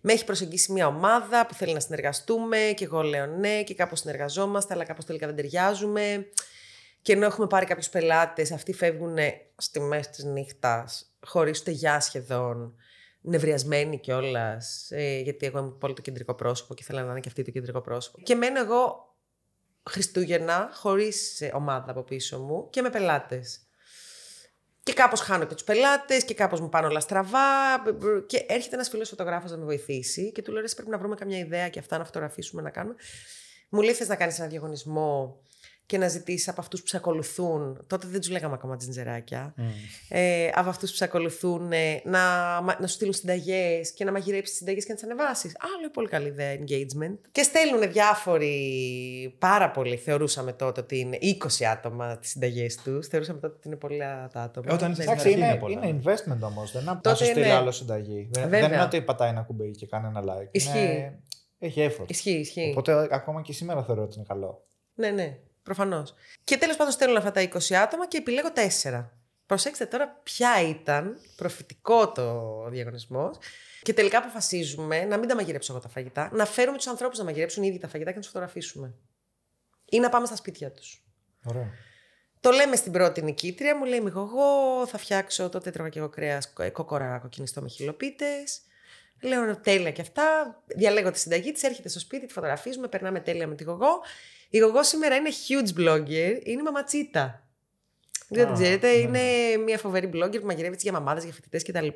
Με έχει προσεγγίσει μια ομάδα που θέλει να συνεργαστούμε και εγώ λέω ναι και κάπως συνεργαζόμαστε αλλά κάπως τελικά δεν ταιριάζουμε. Και ενώ έχουμε πάρει κάποιους πελάτες, αυτοί φεύγουν στη μέση της νύχτας, χωρίς ούτε γεια σχεδόν, νευριασμένοι κιόλας, ε, γιατί εγώ είμαι πολύ το κεντρικό πρόσωπο και θέλω να είναι και αυτή το κεντρικό πρόσωπο. Και μένω εγώ Χριστούγεννα, χωρίς ομάδα από πίσω μου και με πελάτες. Και κάπως χάνω και τους πελάτες και κάπως μου πάνε όλα στραβά. Και έρχεται ένας φίλος φωτογράφος να με βοηθήσει και του λέω: «Ρε, Πρέπει να βρούμε καμιά ιδέα και αυτά να φωτογραφίσουμε, να κάνουμε. Μου λέει: Θες να κάνεις ένα διαγωνισμό και να ζητήσεις από αυτούς που σε ακολουθούν. Τότε δεν τους λέγαμε ακόμα τζιντζεράκια. Ε, από αυτούς που σε ακολουθούν ε, να, μα- να σου στείλουν συνταγές και να μαγειρέψεις τι συνταγές και να τις ανεβάσεις. Άλλο πολύ καλή ιδέα, engagement. Και στέλνουν διάφοροι, πάρα πολλοί. Θεωρούσαμε τότε ότι είναι 20 άτομα τις συνταγές τους. Θεωρούσαμε τότε ότι είναι πολλά τα άτομα.
Ε, όταν είσαι
Δεν
στην
Εντάξει,
αρχή
είναι,
είναι πολλά.
είναι investment όμως. Δεν είναι
Τότε
να σου στείλει
είναι-
άλλο συνταγή. Δεν,
Βέβαια.
δεν είναι ότι πατάει ένα κουμπί και κάνει ένα like.
Ισχύει.
Είναι- έχει effort.
Ισχύει, ισχύει.
Οπότε ακόμα και σήμερα θεωρώ ότι είναι καλό.
Ναι, ναι, προφανώς. Και τέλος πάντων στέλνουν αυτά τα 20 άτομα και επιλέγω 4. Προσέξτε τώρα ποια ήταν προφητικό το διαγωνισμός. Και τελικά αποφασίζουμε να μην τα μαγειρέψω εγώ τα φαγητά, να φέρουμε τους ανθρώπους να μαγειρέψουν οι ίδιοι τα φαγητά και να τους φωτογραφίσουμε. Ή να πάμε στα σπίτια τους.
Ωραία.
Το λέμε στην πρώτη νικήτρια, μου λέει «Μη εγώ θα φτιάξω, τότε τρώγα και εγώ κρέας κόκορα κοκκινιστό με χιλοπίτες. Λέω τέλεια και αυτά. Διαλέγω τη συνταγή της, έρχεται στο σπίτι, τη φωτογραφίζουμε, περνάμε τέλεια με τη γογό. Η γογό σήμερα είναι huge blogger, είναι η μαματσίτα. Δεν την
Α,
ξέρετε,
ναι,
είναι μια φοβερή blogger που μαγειρεύει για μαμάδες, για φοιτητές κτλ.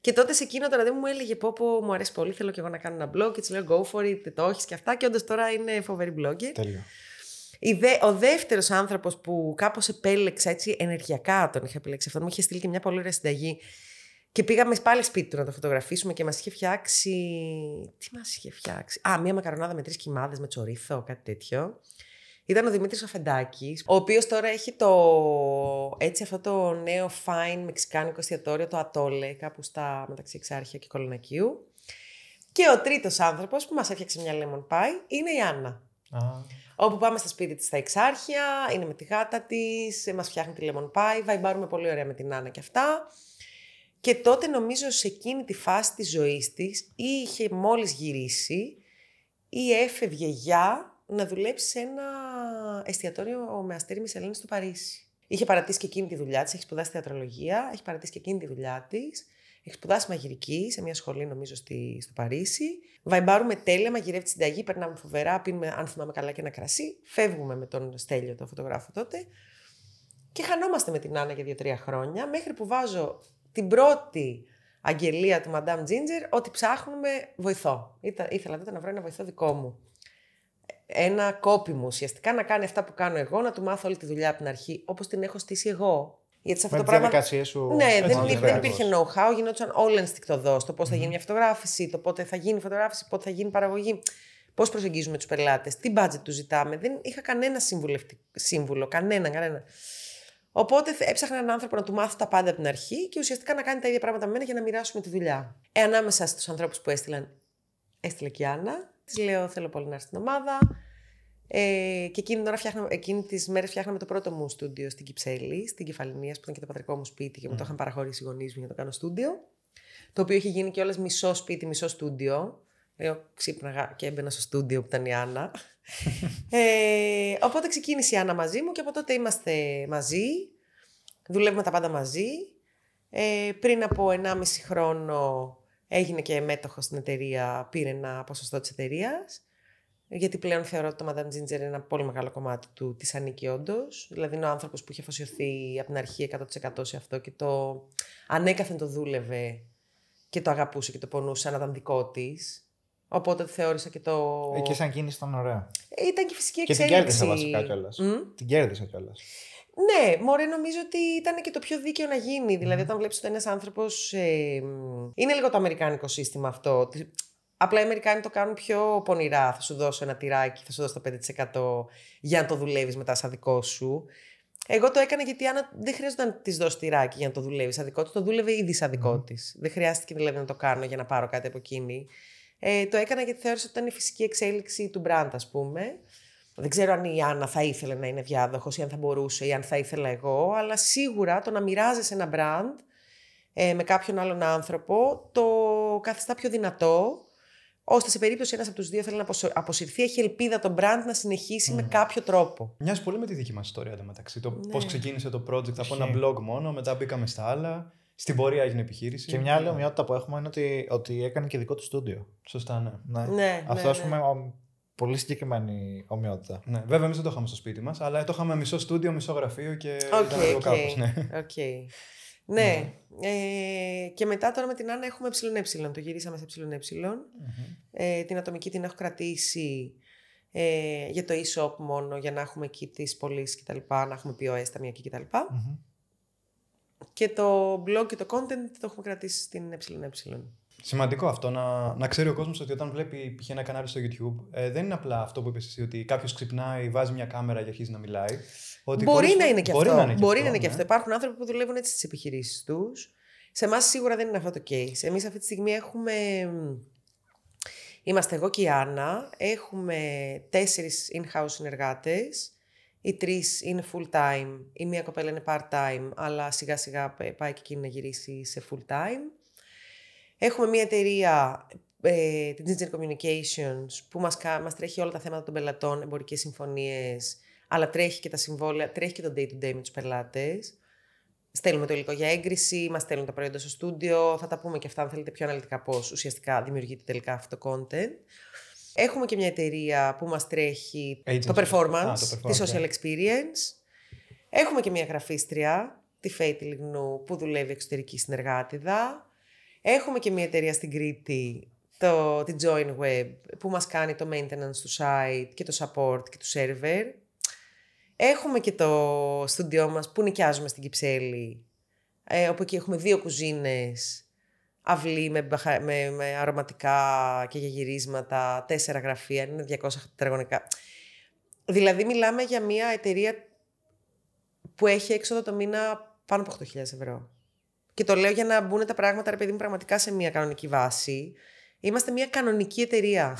Και τότε σε εκείνο το ραντεβού μου έλεγε: Πω, πω, μου αρέσει πολύ, θέλω και εγώ να κάνω ένα blog. Και της λέω: Go for it, το έχεις και αυτά. Και όντως τώρα είναι φοβερή blogger.
Τέλειο.
Η δε, ο δεύτερος άνθρωπος που κάπως επέλεξα έτσι ενεργειακά τον είχα επιλέξει αυτό, μου είχε στείλει και μια πολύ ωραία συνταγή. Και πήγαμε πάλι σπίτι του να το φωτογραφίσουμε και μας είχε φτιάξει. Τι μας είχε φτιάξει; Α, μία μακαρονάδα με τρεις κοιμάδες με τσορίθο, κάτι τέτοιο. Ήταν ο Δημήτρης Αφεντάκης, ο οποίος τώρα έχει το, έτσι αυτό το νέο fine μεξικάνικο εστιατόριο, το Ατόλε, κάπου στα μεταξύ Εξάρχεια και Κολονακίου. Και ο τρίτος άνθρωπος που μας έφτιαξε μια lemon pie είναι η Άννα.
Α,
Όπου πάμε στα σπίτι της στα Εξάρχεια, είναι με τη γάτα της, μας φτιάχνει τη lemon pie, βαϊμπάρουμε πολύ ωραία με την Άννα και αυτά. Και τότε νομίζω σε εκείνη τη φάση της ζωής της ή είχε μόλις γυρίσει ή έφευγε για να δουλέψει σε ένα εστιατόριο με αστέρι Μισελίνης στο Παρίσι. Είχε παρατήσει και εκείνη τη δουλειά της, έχει σπουδάσει θεατρολογία, έχει παρατήσει και εκείνη τη δουλειά της. Έχει σπουδάσει μαγειρική σε μια σχολή, νομίζω, στη, στο Παρίσι. Βαϊμπάρουμε τέλεια, μαγειρεύει τη συνταγή, περνάμε φοβερά, πίνουμε, αν θυμάμαι καλά, και ένα κρασί. Φεύγουμε με τον Στέλιο, τον φωτογράφο τότε. Και χανόμαστε με την Άννα για δύο-τρία χρόνια, μέχρι που βάζω την πρώτη αγγελία του Madame Ginger ότι ψάχνουμε βοηθό. Ήτα, ήθελα τότε να βρω ένα βοηθό δικό μου. Ένα κόπι μου ουσιαστικά να κάνει αυτά που κάνω εγώ, να του μάθω όλη τη δουλειά από την αρχή, όπως την έχω στήσει εγώ. Γιατί σε αυτό
Με
το
τις
πράγμα.
διαδικασίες σου.
Ναι,
Έτσι,
δεν,
έτσι,
υπήρχε, δεν
ακριβώς.
υπήρχε know-how, γινόταν όλα ενστικτοδός. Το πώς θα γίνει μια φωτογράφηση, το πότε θα γίνει φωτογράφηση, πότε θα γίνει παραγωγή. Πώς προσεγγίζουμε τους πελάτες, τι budget τους ζητάμε. Δεν είχα κανένα συμβουλευτικό- σύμβουλο, κανένα, κανένα. Οπότε θε- έψαχνα έναν άνθρωπο να του μάθω τα πάντα από την αρχή και ουσιαστικά να κάνει τα ίδια πράγματα με μένα για να μοιράσουμε τη δουλειά. Ε, ανάμεσα στους ανθρώπους που έστειλαν, έστειλε και η Άννα. Της λέω: Θέλω πολύ να έρθει στην ομάδα. Ε, και εκείνη, την ώρα φτιάχνα, εκείνη τις μέρες φτιάχναμε το πρώτο μου στούντιο στην Κυψέλη, στην Κεφαληνίας, που ήταν και το πατρικό μου σπίτι και μου το είχαν παραχωρήσει οι γονείς μου για να το κάνω στούντιο. Το οποίο είχε γίνει και όλες μισό σπίτι, μισό στούντιο. Εγώ ξύπναγα και έμπαινα στο στούντιο που ήταν η Άννα. ε, οπότε ξεκίνησε η Άννα μαζί μου και από τότε είμαστε μαζί. Δουλεύουμε τα πάντα μαζί. Ε, πριν από 1,5 χρόνο έγινε και μέτοχος στην εταιρεία, πήρε ένα ποσοστό της εταιρείας. Γιατί πλέον θεωρώ ότι το Madame Ginger είναι ένα πολύ μεγάλο κομμάτι του, της ανήκει όντως. Δηλαδή είναι ο άνθρωπος που είχε αφοσιωθεί από την αρχή 100% σε αυτό και το ανέκαθεν το δούλευε και το αγαπούσε και το πονούσε σαν να ήταν δικό της. Οπότε θεώρησα και το.
Ε, Και σαν κίνηση ήταν ωραία.
Ε, Ήταν και φυσική
Και την
εξέλιξη.
κέρδισα βασικά κιόλας.
Μμ.
Την κέρδισα κιόλας.
Ναι, μωρέ, νομίζω ότι ήταν και το πιο δίκαιο να γίνει. Δηλαδή, όταν βλέπεις ότι ένας άνθρωπος. Ε, μ, είναι λίγο το αμερικάνικο σύστημα αυτό. ότι Απλά οι Αμερικάνοι το κάνουν πιο πονηρά. Θα σου δώσω ένα τυράκι, θα σου δώσω το 5% για να το δουλεύεις μετά σαν δικό σου. Εγώ το έκανα γιατί η Άννα δεν χρειάζεται να της δώσει τυράκι για να το δουλεύεις σαν δικό της. Το δούλευε ήδη σαν δικό της. Δεν χρειάστηκε δηλαδή να το κάνω για να πάρω κάτι από εκείνη. Ε, το έκανα γιατί θεώρησα ότι ήταν η φυσική εξέλιξη του brand, ας πούμε. Δεν ξέρω αν η Άννα θα ήθελε να είναι διάδοχος ή αν θα μπορούσε ή αν θα ήθελα εγώ, αλλά σίγουρα το να μοιράζεσαι ένα brand ε, με κάποιον άλλον άνθρωπο το καθιστά πιο δυνατό, ώστε σε περίπτωση ένας από τους δύο θέλει να αποσο- αποσυρθεί, έχει ελπίδα το brand να συνεχίσει με κάποιο τρόπο.
Μοιάζει πολύ με τη δική μας ιστορία εντωμεταξύ. Το
Ναι.
πώς ξεκίνησε το project από ένα
Ισχύει.
blog μόνο, μετά μπήκαμε στα άλλα. Στην πορεία έγινε επιχείρηση.
Και μια άλλη ομοιότητα που έχουμε είναι ότι, ότι έκανε και δικό του στούντιο.
Σωστά, ναι.
Ναι.
Ναι,
Αυτό
ναι,
ας
ναι.
πούμε ο- πολύ συγκεκριμένη ομοιότητα.
Ναι, βέβαια, εμείς δεν το είχαμε στο σπίτι μας, αλλά το είχαμε μισό στούντιο, μισό γραφείο και
Οκ,
ήταν λίγο
οκ,
κάπως, ναι.
οκ. Ναι. Ε, και μετά τώρα με την Άννα έχουμε εε. Το γυρίσαμε σε εε. Ε, την ατομική την έχω κρατήσει ε, για το e-shop μόνο, για να έχουμε εκεί τις πωλήσεις και τα λοιπά, να έχουμε POS, ταμιακή και τα λοιπά.
Μμμ.
Και το blog και το content το έχουμε κρατήσει στην εε.
Σημαντικό αυτό να, να ξέρει ο κόσμος ότι όταν βλέπει π.χ. ένα κανάλι στο YouTube, ε, δεν είναι απλά αυτό που είπες εσύ, ότι κάποιος ξυπνάει, βάζει μια κάμερα και αρχίζει να μιλάει. Ότι
Μπορεί
χωρίς-
να είναι και
μπορεί
αυτό.
Να είναι και
μπορεί
αυτό,
να είναι και
ναι.
αυτό. Υπάρχουν άνθρωποι που δουλεύουν έτσι στις επιχειρήσεις τους. Σε εμάς σίγουρα δεν είναι αυτό το case. Εμείς αυτή τη στιγμή έχουμε. Είμαστε εγώ και η Άννα. Έχουμε τέσσερις in-house συνεργάτες. Οι τρεις είναι full-time. Η μία κοπέλα είναι part-time, αλλά σιγά σιγά πε- πάει και εκείνη να γυρίσει σε full-time. Έχουμε μια εταιρεία, ε, την Ginger Communications, που μας, κα- μας τρέχει όλα τα θέματα των πελατών, εμπορικές συμφωνίες, αλλά τρέχει και τα συμβόλαια, τρέχει και το day-to-day με τους πελάτες. Στέλνουμε το υλικό για έγκριση, μας στέλνουν τα προϊόντα στο στούντιο. Θα τα πούμε και αυτά, αν θέλετε, πιο αναλυτικά πώς ουσιαστικά δημιουργείται τελικά αυτό το content. Έχουμε και μια εταιρεία που μας τρέχει
Agency.
το performance,
Α, το performance,
τη social
ναι.
experience. Έχουμε και μια γραφίστρια, τη Φέτη Λιγνού, που δουλεύει εξωτερική συνεργάτηδα. Έχουμε και μια εταιρεία στην Κρήτη, το, τη Join Web, που μας κάνει το maintenance του site και το support και του server. Έχουμε και το στούντιό μας που νοικιάζουμε στην Κυψέλη, ε, όπου εκεί έχουμε δύο κουζίνες, αυλή με, μπαχα- με, με αρωματικά και για γυρίσματα, τέσσερα γραφεία, είναι 200 τετραγωνικά. Δηλαδή μιλάμε για μια εταιρεία που έχει έξοδο το μήνα πάνω από 8.000 ευρώ. Και το λέω για να μπουν τα πράγματα, ρε παιδί μου, πραγματικά σε μια κανονική βάση. Είμαστε μια κανονική εταιρεία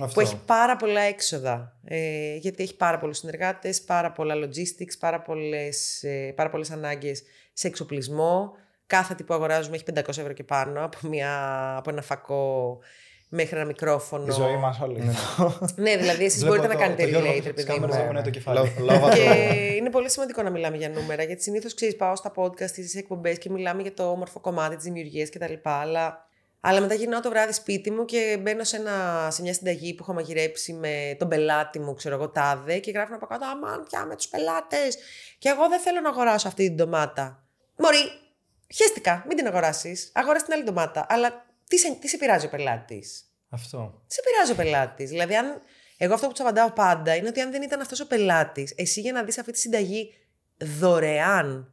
Αυτό.
που έχει πάρα πολλά έξοδα. Ε, γιατί έχει πάρα πολλούς συνεργάτες, πάρα πολλά logistics, πάρα πολλές, ε, πάρα πολλές ανάγκες σε εξοπλισμό. Κάθε τι που αγοράζουμε έχει 500 ευρώ και πάνω, από, μια, από ένα φακό μέχρι ένα μικρόφωνο.
Η ζωή μας όλοι.
Ναι.
Ναι, δηλαδή εσείς
Βλέπω
μπορείτε να
το-
κάνετε
το Γιώργο
relate,
από
ρε
τις
παιδί μου.
κάμερες να κουνάει το κεφάλι.
Λο- Λόγω
Και
του.
είναι πολύ σημαντικό να μιλάμε για νούμερα, γιατί συνήθως ξέρεις, πάω στα podcast, στις εκπομπές και μιλάμε για το όμορφο κομμάτι της δημιουργίας κτλ. Αλλά, αλλά μετά γυρνάω το βράδυ σπίτι μου και μπαίνω σε, ένα, σε μια συνταγή που έχω μαγειρέψει με τον πελάτη μου, ξέρω εγώ, τάδε, και γράφουν από κάτω Αμάν, πια με τους πελάτες. Και εγώ δεν θέλω να αγοράσω αυτή την ντομάτα. Μωρή, χαίστηκα, μην την αγοράσεις. Αγορά την άλλη ντομάτα. Αλλά τι σε, τι σε πειράζει ο πελάτης;
Αυτό.
Σε πειράζει ο πελάτης; Δηλαδή, αν... εγώ αυτό που τους απαντάω πάντα είναι ότι αν δεν ήταν αυτός ο πελάτης, εσύ για να δεις αυτή τη συνταγή δωρεάν,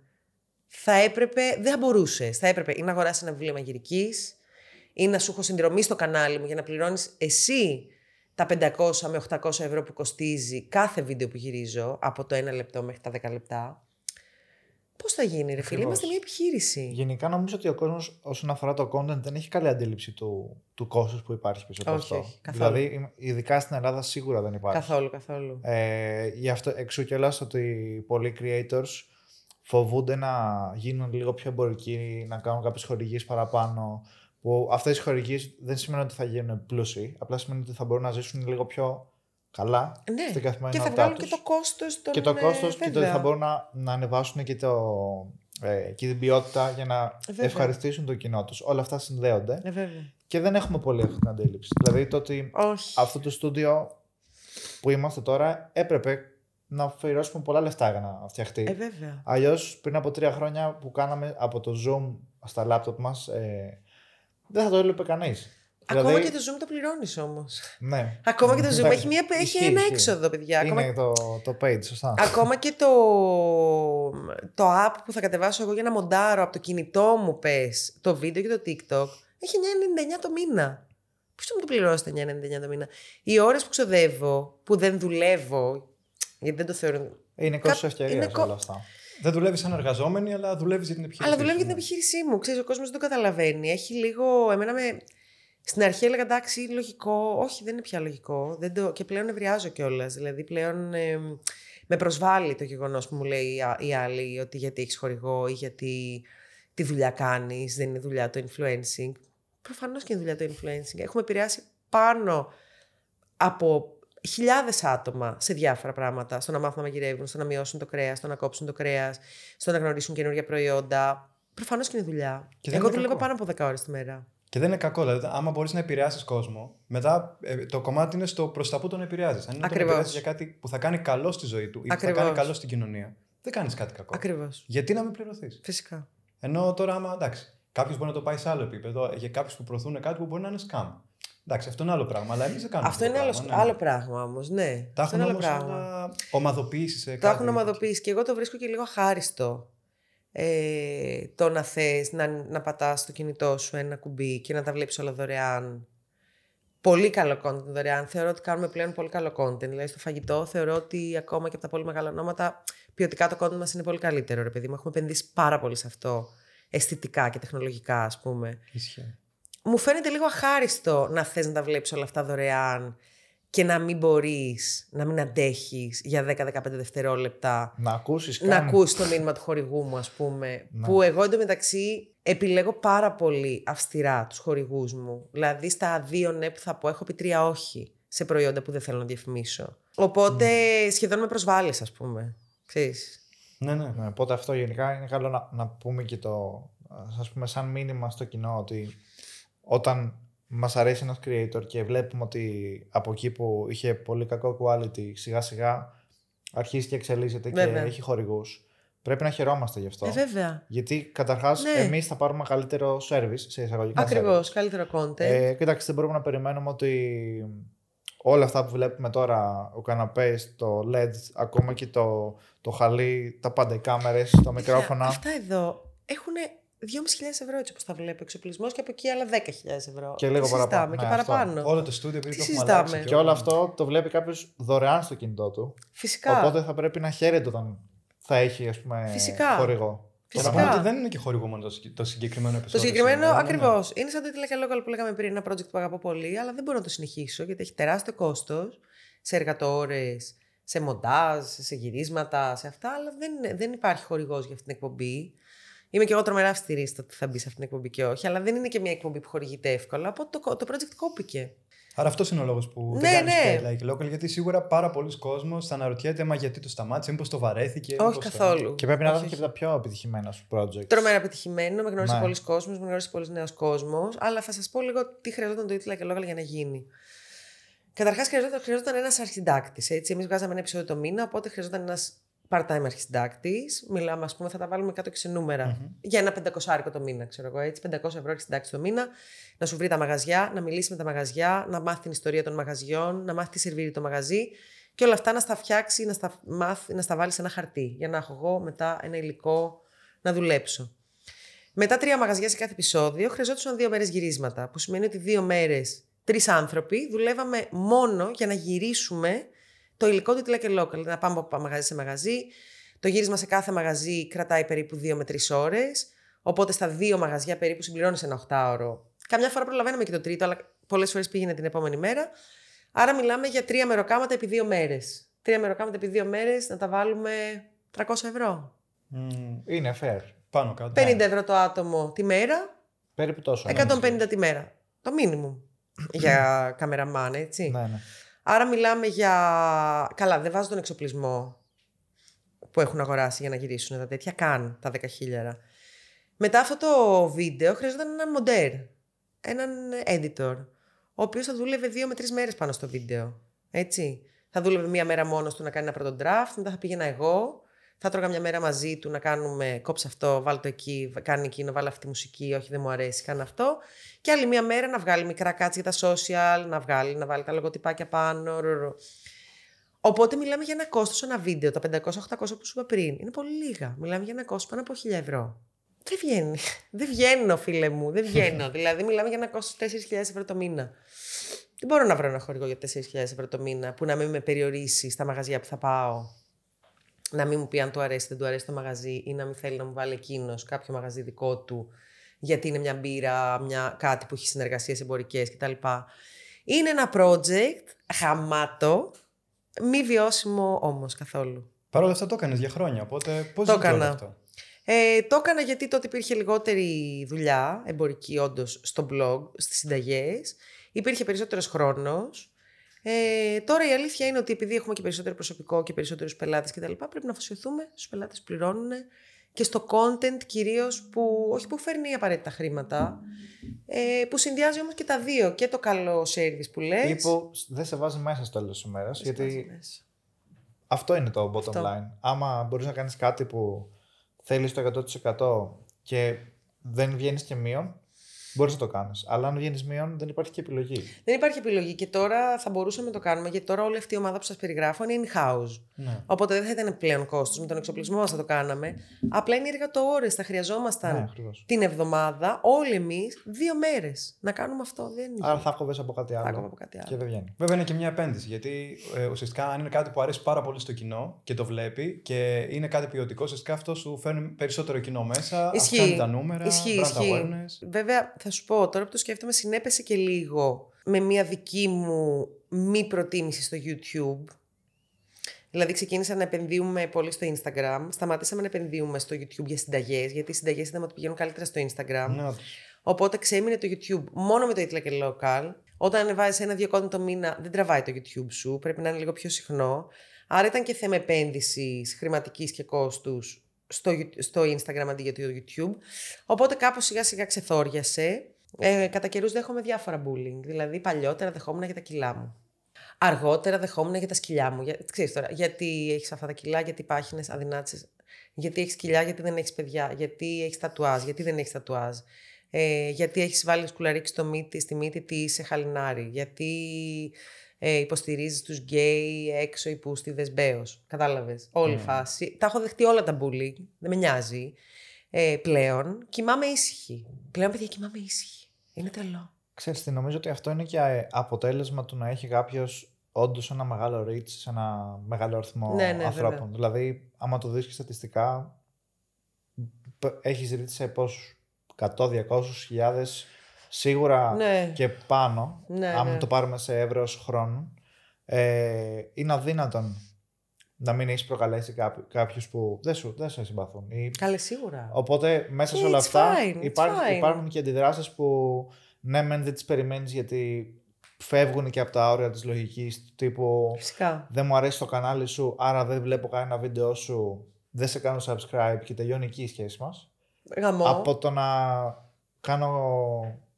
θα έπρεπε, δεν θα μπορούσες. Θα έπρεπε ή να αγοράσεις ένα βιβλίο μαγειρικής, ή να σου έχω συνδρομή στο κανάλι μου για να πληρώνεις εσύ τα 500 με 800 ευρώ που κοστίζει κάθε βίντεο που γυρίζω, από το 1 λεπτό μέχρι τα 10 λεπτά. Πώς θα γίνει, ρε φίλε,
Ακριβώς.
είμαστε μια επιχείρηση.
Γενικά νομίζω ότι ο κόσμος όσον αφορά το content δεν έχει καλή αντίληψη του, του κόστους που υπάρχει πίσω από
Όχι,
αυτό.
όχι, καθόλου.
δηλαδή, ειδικά στην Ελλάδα σίγουρα δεν υπάρχει.
Καθόλου, καθόλου.
Ε, γι' αυτό εξού κιόλα ότι πολλοί creators φοβούνται να γίνουν λίγο πιο εμπορικοί, να κάνουν κάποιες χορηγίες παραπάνω. Που αυτές οι χορηγίες δεν σημαίνει ότι θα γίνουν πλούσιοι, απλά σημαίνει ότι θα μπορούν να ζήσουν λίγο πιο καλά
Ναι,
στην
και
καθημερινότητά
θα βγάλουν
τους.
και το κόστος των...
και το
ε,
κόστος και το ότι
βέβαια.
θα μπορούν να, να ανεβάσουν και, το, ε, και την ποιότητα για να
Βέβαια.
ευχαριστήσουν το κοινό τους. Όλα αυτά συνδέονται
Ε, βέβαια.
και δεν έχουμε πολύ αυτή την αντίληψη. Δηλαδή το ότι
Όχι.
αυτό το στούντιο που είμαστε τώρα έπρεπε να αφιερώσουμε πολλά λεφτά για να φτιαχτεί.
Ε, βέβαια.
Αλλιώς πριν από τρία χρόνια που κάναμε από το Zoom στα λάπτοπ μας, ε, δεν θα το έλειπε κανείς.
Ακόμα και το Zoom το πληρώνεις όμως.
Ναι.
Ακόμα και το Zoom
Εντάξει,
έχει, μια, έχει
ισχύει,
ένα
ισχύει.
έξοδο, παιδιά.
Είναι
Ακόμα,
το, το page, σωστά.
ακόμα και το, το app που θα κατεβάσω εγώ για να μοντάρω από το κινητό μου, πες, το βίντεο και το TikTok, έχει 9,99 το μήνα. Πώς θα μου το πληρώσεις τα 9,99 το μήνα; Οι ώρες που ξοδεύω, που δεν δουλεύω, γιατί δεν το θεωρώ...
Είναι
Κα-
κόστος ευκαιρίας
είναι κο-
όλα αυτά.
Δεν δουλεύεις σαν εργαζόμενοι, αλλά δουλεύεις για την επιχείρηση.
Αλλά δουλεύει για
σου,
την
ναι.
επιχείρησή μου. Ξέρεις, ο κόσμος δεν το καταλαβαίνει. Έχει λίγο. Εμένα με. Στην αρχή έλεγα εντάξει, λογικό. Όχι, δεν είναι πια λογικό. Δεν το... Και πλέον ευριάζω κιόλας. Δηλαδή πλέον ε, με προσβάλλει το γεγονός που μου λέει η α- η άλλη ότι γιατί έχεις χορηγό ή γιατί τη δουλειά κάνεις, δεν είναι δουλειά το influencing. Προφανώς και είναι δουλειά το influencing. Έχουμε επηρεάσει πάνω από χιλιάδες άτομα σε διάφορα πράγματα. Στο να μάθουν να μαγειρεύουν, στο να μειώσουν το κρέας, στο να κόψουν το κρέας, στο να γνωρίσουν καινούργια προϊόντα. Προφανώς και είναι δουλειά.
Και δεν
Εγώ
είναι
δουλεύω
κακό.
πάνω από 10 ώρες τη μέρα.
Και δεν είναι κακό. Δηλαδή, άμα μπορείς να επηρεάσεις κόσμο, μετά ε, το κομμάτι είναι στο προς τα που τον επηρεάζεις. Αν είναι τον
Ακριβώς.
επηρεάζει για κάτι που θα κάνει καλό στη ζωή του ή που θα
Ακριβώς.
κάνει καλό στην κοινωνία, δεν κάνεις κάτι κακό.
Ακριβώς.
Γιατί να μην πληρωθείς;
Φυσικά.
Ενώ τώρα, άμα εντάξει, κάποιος μπορεί να το πάει σε άλλο επίπεδο, για κάποιους που προωθούν κάτι που μπορεί να είναι scam. Εντάξει, αυτό είναι άλλο πράγμα, αλλά εμείς δεν κάνουμε.
Αυτό είναι άλλο, άλλο πράγμα όμως. Ναι,
Τα
αυτό
έχουν
είναι άλλο
όμως
πράγμα.
όλα ομαδοποιήσει σε
Το
κάτι.
έχουν ομαδοποιήσει και εγώ το βρίσκω και λίγο αχάριστο. Ε, το να θες να, να πατάς στο κινητό σου ένα κουμπί και να τα βλέπεις όλα δωρεάν. Πολύ καλό content δωρεάν. Θεωρώ ότι κάνουμε πλέον πολύ καλό content. Δηλαδή στο φαγητό θεωρώ ότι ακόμα και από τα πολύ μεγάλα ονόματα ποιοτικά το content μας είναι πολύ καλύτερο. Ρε παιδί μου, έχουμε επενδύσει πάρα πολύ σε αυτό. Αισθητικά και τεχνολογικά ας πούμε.
Ισχύει.
Μου φαίνεται λίγο αχάριστο να θες να τα βλέπεις όλα αυτά δωρεάν και να μην μπορείς, να μην αντέχεις για 10-15 δευτερόλεπτα
Να ακούσεις
να ακούσει το μήνυμα του χορηγού μου, ας πούμε.
Ναι.
Που εγώ εντωμεταξύ επιλέγω πάρα πολύ αυστηρά τους χορηγούς μου. Δηλαδή στα δύο ναι που θα πω, έχω πει τρία όχι σε προϊόντα που δεν θέλω να διαφημίσω. Οπότε σχεδόν με προσβάλλεις, ας πούμε. Ξέρεις.
Ναι, ναι.
Ναι, οπότε αυτό γενικά είναι καλό να, να πούμε και το, ας πούμε, σαν μήνυμα στο κοινό ότι όταν μας αρέσει ένας creator και βλέπουμε ότι από εκεί που είχε πολύ κακό quality σιγά σιγά αρχίζει και εξελίσσεται
Βέβαια.
και έχει χορηγούς πρέπει να χαιρόμαστε γι' αυτό.
Ε, βέβαια.
Γιατί καταρχάς
Ναι.
εμείς θα πάρουμε καλύτερο service σε εισαγωγικά
Ακριβώς, καλύτερο content.
service. Ε, κοίταξε, δεν μπορούμε να περιμένουμε ότι όλα αυτά που βλέπουμε τώρα, ο καναπές, το LED, ακόμα και το, το χαλί, τα πάντα, οι κάμερες, τα μικρόφωνα.
Αυτά εδώ έχουν 2.500 ευρώ έτσι όπως τα βλέπω. Εξοπλισμός και από εκεί άλλα 10.000 ευρώ.
Και λίγο
Τι συζητάμε,
παραπάνω.
Και
Ναι, αυτό.
παραπάνω.
Όλο το στούντιο επειδή
Τι
το έχουμε
συζητάμε;
αλλάξει.
Και όλο αυτό το βλέπει κάποιος δωρεάν στο κινητό του.
Φυσικά.
Οπότε θα πρέπει να χαίρεται όταν θα έχει ας πούμε,
Φυσικά.
χορηγό.
Το
Φυσικά.
να πούμε ότι δεν είναι και χορηγό μόνο το, συγκ- το συγκεκριμένο επεισόδιο.
Το συγκεκριμένο
σήμερα, ναι, ναι.
ακριβώς. Είναι σαν το Ιταλικά Local που λέγαμε πριν, ένα project που αγαπώ πολύ, αλλά δεν μπορώ να το συνεχίσω γιατί έχει τεράστιο κόστος σε εργατόρες, σε μοντάζ, σε γυρίσματα, σε αυτά, αλλά δεν, δεν υπάρχει χορηγός για αυτή την εκπομπή. Είμαι και εγώ τρομερά αυστηρή στο ότι θα μπει σε αυτή την εκπομπή και όχι, αλλά δεν είναι και μια εκπομπή που χορηγείται εύκολα. Οπότε το, το project κόπηκε.
Άρα αυτός είναι ο λόγος που
Ναι,
δεν κάνεις
ναι.
και like local, γιατί σίγουρα πάρα πολλοί κόσμος θα αναρωτιέται μα γιατί το σταμάτησε, μήπως το βαρέθηκε.
όχι
μήπως το-
καθόλου.
Και πρέπει να
Όχι,
είναι και
όχι.
από τα πιο επιτυχημένα σου project.
Τρομερά επιτυχημένο, με γνώρισε
Ναι.
πολλοί κόσμος, με γνώρισε πολλοί νέο κόσμος. Αλλά θα σας πω λίγο τι χρειαζόταν το Ιτλα και Λόγαλ για να γίνει. Καταρχάς, χρειαζόταν, χρειαζόταν ένας αρχιντάκτης. Εμείς βγάζαμε ένα επεισόδιο το μήνα, οπότε χρειαζόταν ένας part-time αρχιντάκτη. Μιλάμε, ας πούμε, θα τα βάλουμε κάτω και σε νούμερα. Για ένα πεντακοσάρικο το μήνα, ξέρω εγώ έτσι. 500 ευρώ αρχιντάκτη το μήνα. Να σου βρει τα μαγαζιά, να μιλήσει με τα μαγαζιά, να μάθει την ιστορία των μαγαζιών, να μάθει τι σερβίρει το μαγαζί και όλα αυτά να στα φτιάξει, να στα, μάθει, να στα βάλει σε ένα χαρτί. Για να έχω εγώ μετά ένα υλικό να δουλέψω. Μετά τρία μαγαζιά σε κάθε επεισόδιο χρειαζόντουσαν δύο μέρες γυρίσματα. Που σημαίνει ότι δύο μέρες, τρεις άνθρωποι δουλεύαμε μόνο για να γυρίσουμε το υλικό του Τιλα και Local. Να πάμε από μαγαζί σε μαγαζί. Το γύρισμα σε κάθε μαγαζί κρατάει περίπου δύο με τρεις ώρες. Οπότε στα δύο μαγαζιά περίπου συμπληρώνεις ένα οχτάωρο. Καμιά φορά προλαβαίναμε και το τρίτο, αλλά πολλές φορές πήγαινε την επόμενη μέρα. Άρα μιλάμε για τρία μεροκάματα επί δύο μέρες. Τρία μεροκάματα επί δύο μέρες να τα βάλουμε 300 ευρώ.
Μμμ,
Είναι fair.
πάνω κάτω.
50 ευρώ το άτομο τη μέρα,
Περίπου τόσο.
150 τη μέρα. Το μίνιμουμ για καμεραμάν, έτσι.
Ναι, ναι.
Άρα μιλάμε για. Καλά, δεν βάζω τον εξοπλισμό που έχουν αγοράσει για να γυρίσουν τα τέτοια καν τα 10 χίλιαρα. Μετά αυτό το βίντεο χρειαζόταν έναν μοντέρ, έναν editor, ο οποίος θα δούλευε δύο με τρεις μέρες πάνω στο βίντεο. Έτσι. Θα δούλευε μία μέρα μόνος του να κάνει ένα πρώτο draft, μετά θα πήγαινα εγώ, θα τρώγα μια μέρα μαζί του να κάνουμε κόψε αυτό, βάλει το εκεί, κάνει εκείνο, βάλει αυτή τη μουσική, όχι δεν μου αρέσει, κάνει αυτό. Και άλλη μια μέρα να βγάλει μικρά κάτσι για τα social, να βγάλει, να βάλει τα λογοτυπάκια πάνω. ρου, ρου. Οπότε μιλάμε για ένα κόστος ένα βίντεο, τα 500-800 που σου είπα πριν. Είναι πολύ λίγα. Μιλάμε για ένα κόστος πάνω από 1000 ευρώ. Δεν βγαίνει. Δεν βγαίνω, φίλε μου. Δεν βγαίνω. δηλαδή, μιλάμε για ένα κόστος 4.000 ευρώ το μήνα. Δεν μπορώ να βρω ένα χορηγό για 4.000 ευρώ το μήνα που να μην με περιορίσει στα μαγαζιά που θα πάω. Να μην μου πει αν του αρέσει, δεν του αρέσει το μαγαζί ή να μην θέλει να μου βάλει εκείνος κάποιο μαγαζί δικό του γιατί είναι μια μπύρα, μια, κάτι που έχει συνεργασίες εμπορικές κτλ. Είναι ένα project χαμάτο, μη βιώσιμο όμως καθόλου.
Παρ' όλα αυτά το έκανες για χρόνια, οπότε πώς
Το
γίνεται όλο
έκανα.
αυτό;
Ε, το έκανα γιατί τότε υπήρχε λιγότερη δουλειά εμπορική όντως στο blog, στις συνταγές. Υπήρχε περισσότερος χρόνος. Ε, τώρα η αλήθεια είναι ότι επειδή έχουμε και περισσότερο προσωπικό και περισσότερους πελάτες κτλ. πρέπει να αφοσιωθούμε στους πελάτες που πληρώνουν και στο content κυρίως που όχι που φέρνει απαραίτητα χρήματα, ε, που συνδυάζει όμως και τα δύο. Και το καλό service που λες.
Τύπου δεν σε βάζει μέσα στο τέλος της ημέρας.
δεν σε
Γιατί
βάζει μέσα.
αυτό είναι το bottom
Αυτό.
line. Άμα μπορείς να κάνεις κάτι που θέλεις το 100% και δεν βγαίνεις και μείον, μπορείς να το κάνεις. Αλλά αν βγαίνεις μείον, δεν υπάρχει και επιλογή.
Δεν υπάρχει επιλογή και τώρα θα μπορούσαμε να το κάνουμε γιατί τώρα όλη αυτή η ομάδα που σας περιγράφω είναι in-house.
Ναι.
Οπότε δεν θα ήταν πλέον κόστος. Με τον εξοπλισμό μας θα το κάναμε. Απλά είναι εργατόρες. Θα χρειαζόμασταν
Ναι, ακριβώς.
την εβδομάδα, όλοι εμείς, δύο μέρες. Να κάνουμε αυτό. Δεν είναι.
Άρα θα κόβε από κάτι άλλο.
κόβω από κάτι άλλο.
Και δεν βγαίνει.
Βέβαια είναι και μια επένδυση γιατί ε, ουσιαστικά αν είναι κάτι που αρέσει πάρα πολύ στο κοινό και το βλέπει και είναι κάτι ποιοτικό, ουσιαστικά αυτό σου φέρνει περισσότερο κοινό μέσα.
Ισχύει.
Αυξάνει τα νούμερα,
Ισχύει,
brand
ισχύει.
awareness.
Βέβαια, θα σου πω τώρα που το σκέφτομαι, συνέπεσε και λίγο με μια δική μου μη προτίμηση στο YouTube. Δηλαδή, ξεκίνησα να επενδύουμε πολύ στο Instagram. Σταματήσαμε να επενδύουμε στο YouTube για συνταγές, γιατί οι συνταγές είδαμε ότι πηγαίνουν καλύτερα στο Instagram.
Ναι, όντως.
Οπότε ξέμεινε το YouTube μόνο με το Ιτλα και Local. Όταν ανεβάζεις ένα-δύο content το μήνα, δεν τραβάει το YouTube σου. Πρέπει να είναι λίγο πιο συχνό. Άρα ήταν και θέμα επένδυσης χρηματικής και κόστους στο, You- στο Instagram αντί για το YouTube. Οπότε κάπως σιγά σιγά ξεθόριασε. Ε, κατά καιρούς δέχομαι διάφορα bullying. Δηλαδή, παλιότερα δεχόμουν για τα κιλά μου. Αργότερα δεχόμουν για τα σκυλιά μου. Για, ξέρεις τώρα, γιατί έχεις αυτά τα κιλά, γιατί πάχυνες αδυνάτησες. Γιατί έχεις κοιλιά, γιατί δεν έχεις παιδιά. Γιατί έχεις τατουάζ, γιατί δεν έχεις τατουάζ. Ε, γιατί έχεις βάλει σκουλαρίκι στο μύτη, στη μύτη τι είσαι χαλινάρι. Γιατί ε, υποστηρίζεις τους γκέι έξω υπούστιδε μπέο. Κατάλαβες. Όλη η φάση. Τα έχω δεχτεί όλα τα bullying. Δεν με νοιάζει. Ε, πλέον κοιμάμαι ήσυχη. Πλέον, παιδιά, κοιμάμαι ήσυχη. Είναι τρελό.
Ξέρεις τι, νομίζω ότι αυτό είναι και ε, αποτέλεσμα του να έχει κάποιος όντως ένα μεγάλο reach σε ένα μεγάλο αριθμό
Ναι, ναι,
ανθρώπων.
βέβαια.
Δηλαδή, άμα το δεις και στατιστικά, π- έχεις reach σε πόσους, 100, 200, χιλιάδες, σίγουρα
Ναι.
και πάνω,
Ναι,
άμα
ναι.
το πάρουμε σε εύρος χρόνου, ε, είναι αδύνατον να μην έχεις προκαλέσει κάποιους που δεν σου, δεν σε συμπαθούν. Ή
Καλέ, σίγουρα.
Οπότε μέσα σε
It's
όλα αυτά
fine, it's
υπάρχουν,
fine.
υπάρχουν και αντιδράσεις που ναι, μεν δεν τις περιμένεις γιατί φεύγουν και από τα όρια της λογικής του τύπου
Φυσικά.
δεν μου αρέσει το κανάλι σου, άρα δεν βλέπω κανένα βίντεο σου, δεν σε κάνω subscribe και τελειώνει εκεί η σχέση μας.
Γαμό.
Από το να κάνω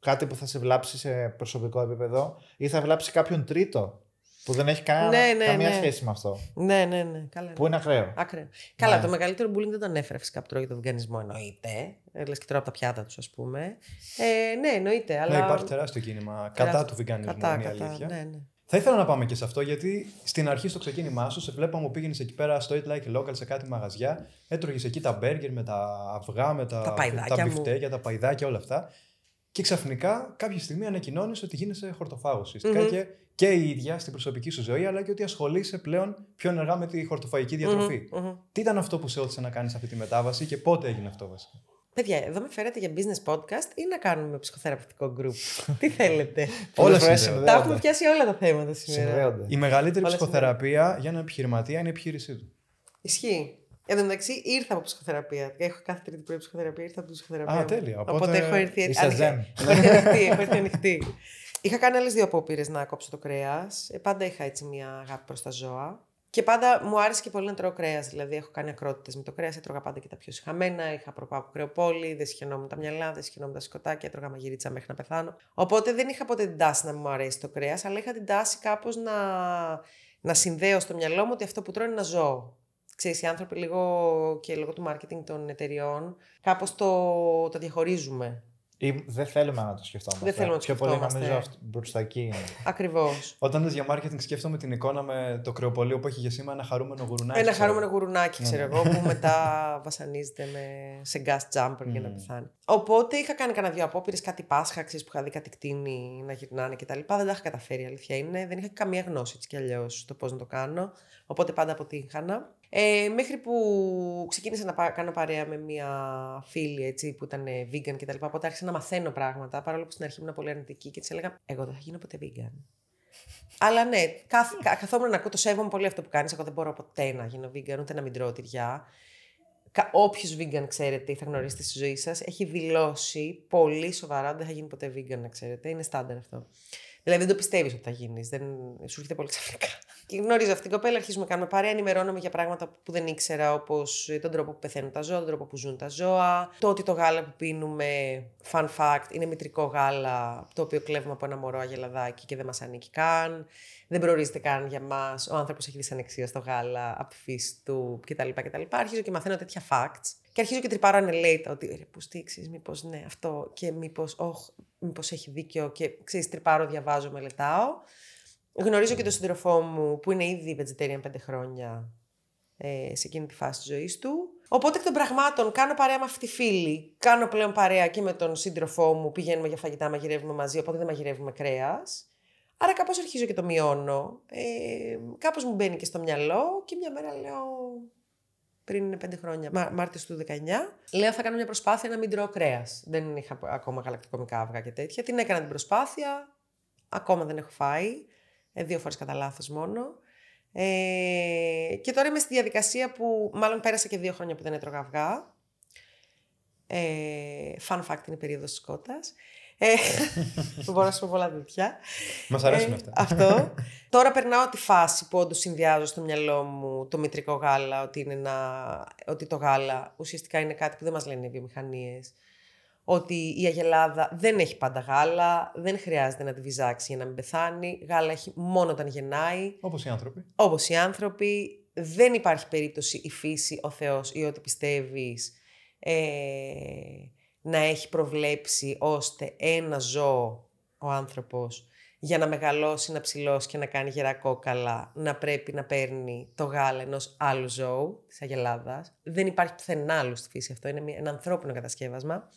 κάτι που θα σε βλάψει σε προσωπικό επίπεδο ή θα βλάψει κάποιον τρίτο που δεν έχει κανένα,
Ναι, ναι,
καμία
ναι.
σχέση με αυτό.
Ναι, ναι, ναι. Καλά.
Που είναι ακραίο.
Ακραίο. Καλά,
Ναι.
το μεγαλύτερο bullying δεν τον έφερε φυσικά που τρώει το βιγκανισμό, εννοείται. Ε, Λες και τώρα από τα πιάτα τους, ας πούμε. Ε, ναι, εννοείται. Αλλά...
Ναι, υπάρχει τεράστιο κίνημα κατά του βιγκανισμού,
Κατά,
είναι η
κατά.
αλήθεια.
Ναι, ναι.
Θα ήθελα να πάμε και σε αυτό γιατί στην αρχή στο ξεκίνημά σου σε βλέπαμε που πήγαινες εκεί πέρα στο Eat Like Local σε κάτι μαγαζιά. Έτρωγες εκεί τα μπέργκερ με τα αυγά, με τα,
Τα παϊδάκια μου.
μπιφτέκια, τα παϊδάκια, όλα αυτά. Και ξαφνικά κάποια στιγμή ανακοινώνεις ότι γίνεσαι χορτοφάγο. Ουσιαστικά
Μμμ.
και, και η ίδια στην προσωπική σου ζωή, αλλά και ότι ασχολείσαι πλέον πιο ενεργά με τη χορτοφαγική διατροφή.
Μμμ, μμμ.
Τι ήταν αυτό που σε όθησε να κάνεις αυτή τη μετάβαση και πότε έγινε αυτό βασικά.
Παιδιά, εδώ με φέρετε για business podcast ή να κάνουμε ψυχοθεραπευτικό group; Τι θέλετε;
Όλα
φορές
συνδέονται.
Τα έχουμε πιάσει όλα τα θέματα σήμερα.
Συνδέονται.
Η μεγαλύτερη
Όλα
ψυχοθεραπεία για έναν επιχειρηματία είναι η επιχείρησή του.
Ισχύει. Εν τω μεταξύ ήρθα από ψυχοθεραπεία. Έχω κάθε τρίτη πρωί ψυχοθεραπεία, ήρθα από τη ψυχοθεραπεία.
Α,
μου.
τέλεια.
Οπότε,
Οπότε
έχω έρθει
είσαι
ανοιχτή.
zen.
Έχω έρθει ανοιχτή. Έχω έρθει ανοιχτή. Είχα κάνει άλλες δύο απόπειρες να κόψω το κρέας. πάντα είχα έτσι μια αγάπη προς τα ζώα. Και πάντα μου άρεσε και πολύ να τρώω κρέας. Δηλαδή, έχω κάνει ακρότητες με το κρέας. Έτρωγα πάντα και τα πιο συχαμένα. Είχα προπάω από κρεοπόλη. Δεν συχαινόμουν τα μυαλά, δεν συχαινόμουν τα σκοτάκια. Έτρωγα μαγειρίτσα μέχρι να πεθάνω. Οπότε δεν είχα ποτέ την τάση να μου αρέσει το κρέας, αλλά είχα την τάση κάπως να, να συνδέω στο μυαλό μου ότι αυτό που τρώω είναι ένα ζώο. Ξέρεις, οι άνθρωποι λίγο και λόγω του marketing των εταιριών κάπως το, το διαχωρίζουμε.
Ή δεν θέλουμε να το σκεφτόμαστε.
Δεν θέλουμε να το
Πιο πολύ
σκεφτόμαστε.
νομίζω αυτό, μπροστά εκεί είναι.
Ακριβώς.
Όταν λες για marketing, σκέφτομαι την εικόνα με το κρεοπολείο που έχει για σήμα ένα χαρούμενο γουρουνάκι.
Ένα
ξέρω.
χαρούμενο γουρουνάκι,
Ναι,
ξέρω
ναι.
εγώ, που μετά βασανίζεται με, σε gas jumper για να
Μμμ.
πεθάνει. Οπότε είχα κάνει κανένα δύο απόπειρες, κάτι Πάσχα, ξέρεις, που είχα δει κάτι κτίνη να γυρνάνε κτλ. Δεν τα είχα καταφέρει, η αλήθεια είναι. Δεν είχα καμία γνώση έτσι κι αλλιώς το πώς να το κάνω. Οπότε πάντα αποτύχανα. Ε, μέχρι που ξεκίνησα να πα- κάνω παρέα με μια φίλη έτσι, που ήταν ε, vegan κτλ. Οπότε άρχισα να μαθαίνω πράγματα, παρόλο που στην αρχή ήμουν πολύ αρνητική και της έλεγα: Εγώ δεν θα γίνω ποτέ vegan. Αλλά ναι, καθ, κα- καθόμουν να ακούω, το σέβομαι πολύ αυτό που κάνεις. Εγώ δεν μπορώ ποτέ να γίνω vegan, ούτε να μην τρώω τυριά. Όποιος vegan ξέρετε ή θα γνωρίσετε στη ζωή σας, έχει δηλώσει πολύ σοβαρά ότι δεν θα γίνει ποτέ vegan, να ξέρετε. Είναι στάνταρ αυτό. Δηλαδή δεν το πιστεύεις ότι θα γίνεις. Δεν σου έρχεται πολύ ξαφνικά. Και γνωρίζω αυτήν την κοπέλα, αρχίζουμε να κάνουμε παρέα, ενημερώνομαι για πράγματα που δεν ήξερα, όπως τον τρόπο που πεθαίνουν τα ζώα, τον τρόπο που ζουν τα ζώα. Το ότι το γάλα που πίνουμε, fun fact, είναι μητρικό γάλα, το οποίο κλέβουμε από ένα μωρό αγελαδάκι και δεν μας ανήκει καν. Δεν προορίζεται καν για μας. Ο άνθρωπος έχει δυσανεξία στο γάλα από τη φύση του κτλ. κτλ. Αρχίζω και μαθαίνω τέτοια facts. Και αρχίζω και τρυπάρω ανελέητα ότι ρε, που στήξει, μήπως ναι, αυτό και μήπως, όχι, μήπως έχει δίκιο και ξέρεις, τρυπάρω, διαβάζω, μελετάω. Γνωρίζω και τον σύντροφό μου που είναι ήδη vegetarian πέντε χρόνια ε, σε εκείνη τη φάση της ζωής του. Οπότε εκ των πραγμάτων κάνω παρέα με αυτή τη φίλη. Κάνω πλέον παρέα και με τον σύντροφό μου. Πηγαίνουμε για φαγητά, μαγειρεύουμε μαζί. Οπότε δεν μαγειρεύουμε κρέας. Άρα κάπως αρχίζω και το μειώνω. Ε, κάπως μου μπαίνει και στο μυαλό και μια μέρα λέω πριν πέντε χρόνια, Μά, Μάρτιος του 19, λέω θα κάνω μια προσπάθεια να μην τρώω κρέας. Δεν είχα ακόμα γαλακτοκομικά αυγά και τέτοια. Την έκανα την προσπάθεια, ακόμα δεν έχω φάει. Ε, δύο φορές κατά λάθος μόνο. Ε, και τώρα είμαι στη διαδικασία που μάλλον πέρασα και δύο χρόνια που δεν έτρωγα αυγά. Ε, fun fact είναι η περίοδος της κότας. Ε, που μπορώ να σου πω πολλά τέτοια.
Μας αρέσουν
Ε,
αυτά.
Αυτό. Τώρα περνάω τη φάση που όντως συνδυάζω στο μυαλό μου το μητρικό γάλα, ότι, είναι ένα, ότι το γάλα ουσιαστικά είναι κάτι που δεν μας λένε οι βιομηχανίες. Ότι η αγελάδα δεν έχει πάντα γάλα, δεν χρειάζεται να τη βυζάξει για να μην πεθάνει. Γάλα έχει μόνο όταν γεννάει,
Όπως οι άνθρωποι.
όπως οι άνθρωποι. Δεν υπάρχει περίπτωση η φύση, ο Θεός ή ό,τι πιστεύεις ε, να έχει προβλέψει ώστε ένα ζώο, ο άνθρωπος, για να μεγαλώσει, να ψηλώσει και να κάνει γερά κόκαλα, να πρέπει να παίρνει το γάλα ενός άλλου ζώου, της αγελάδας. Δεν υπάρχει πουθενά άλλο στη φύση αυτό, είναι μια- ένα ανθρώπινο κατασκεύασμα.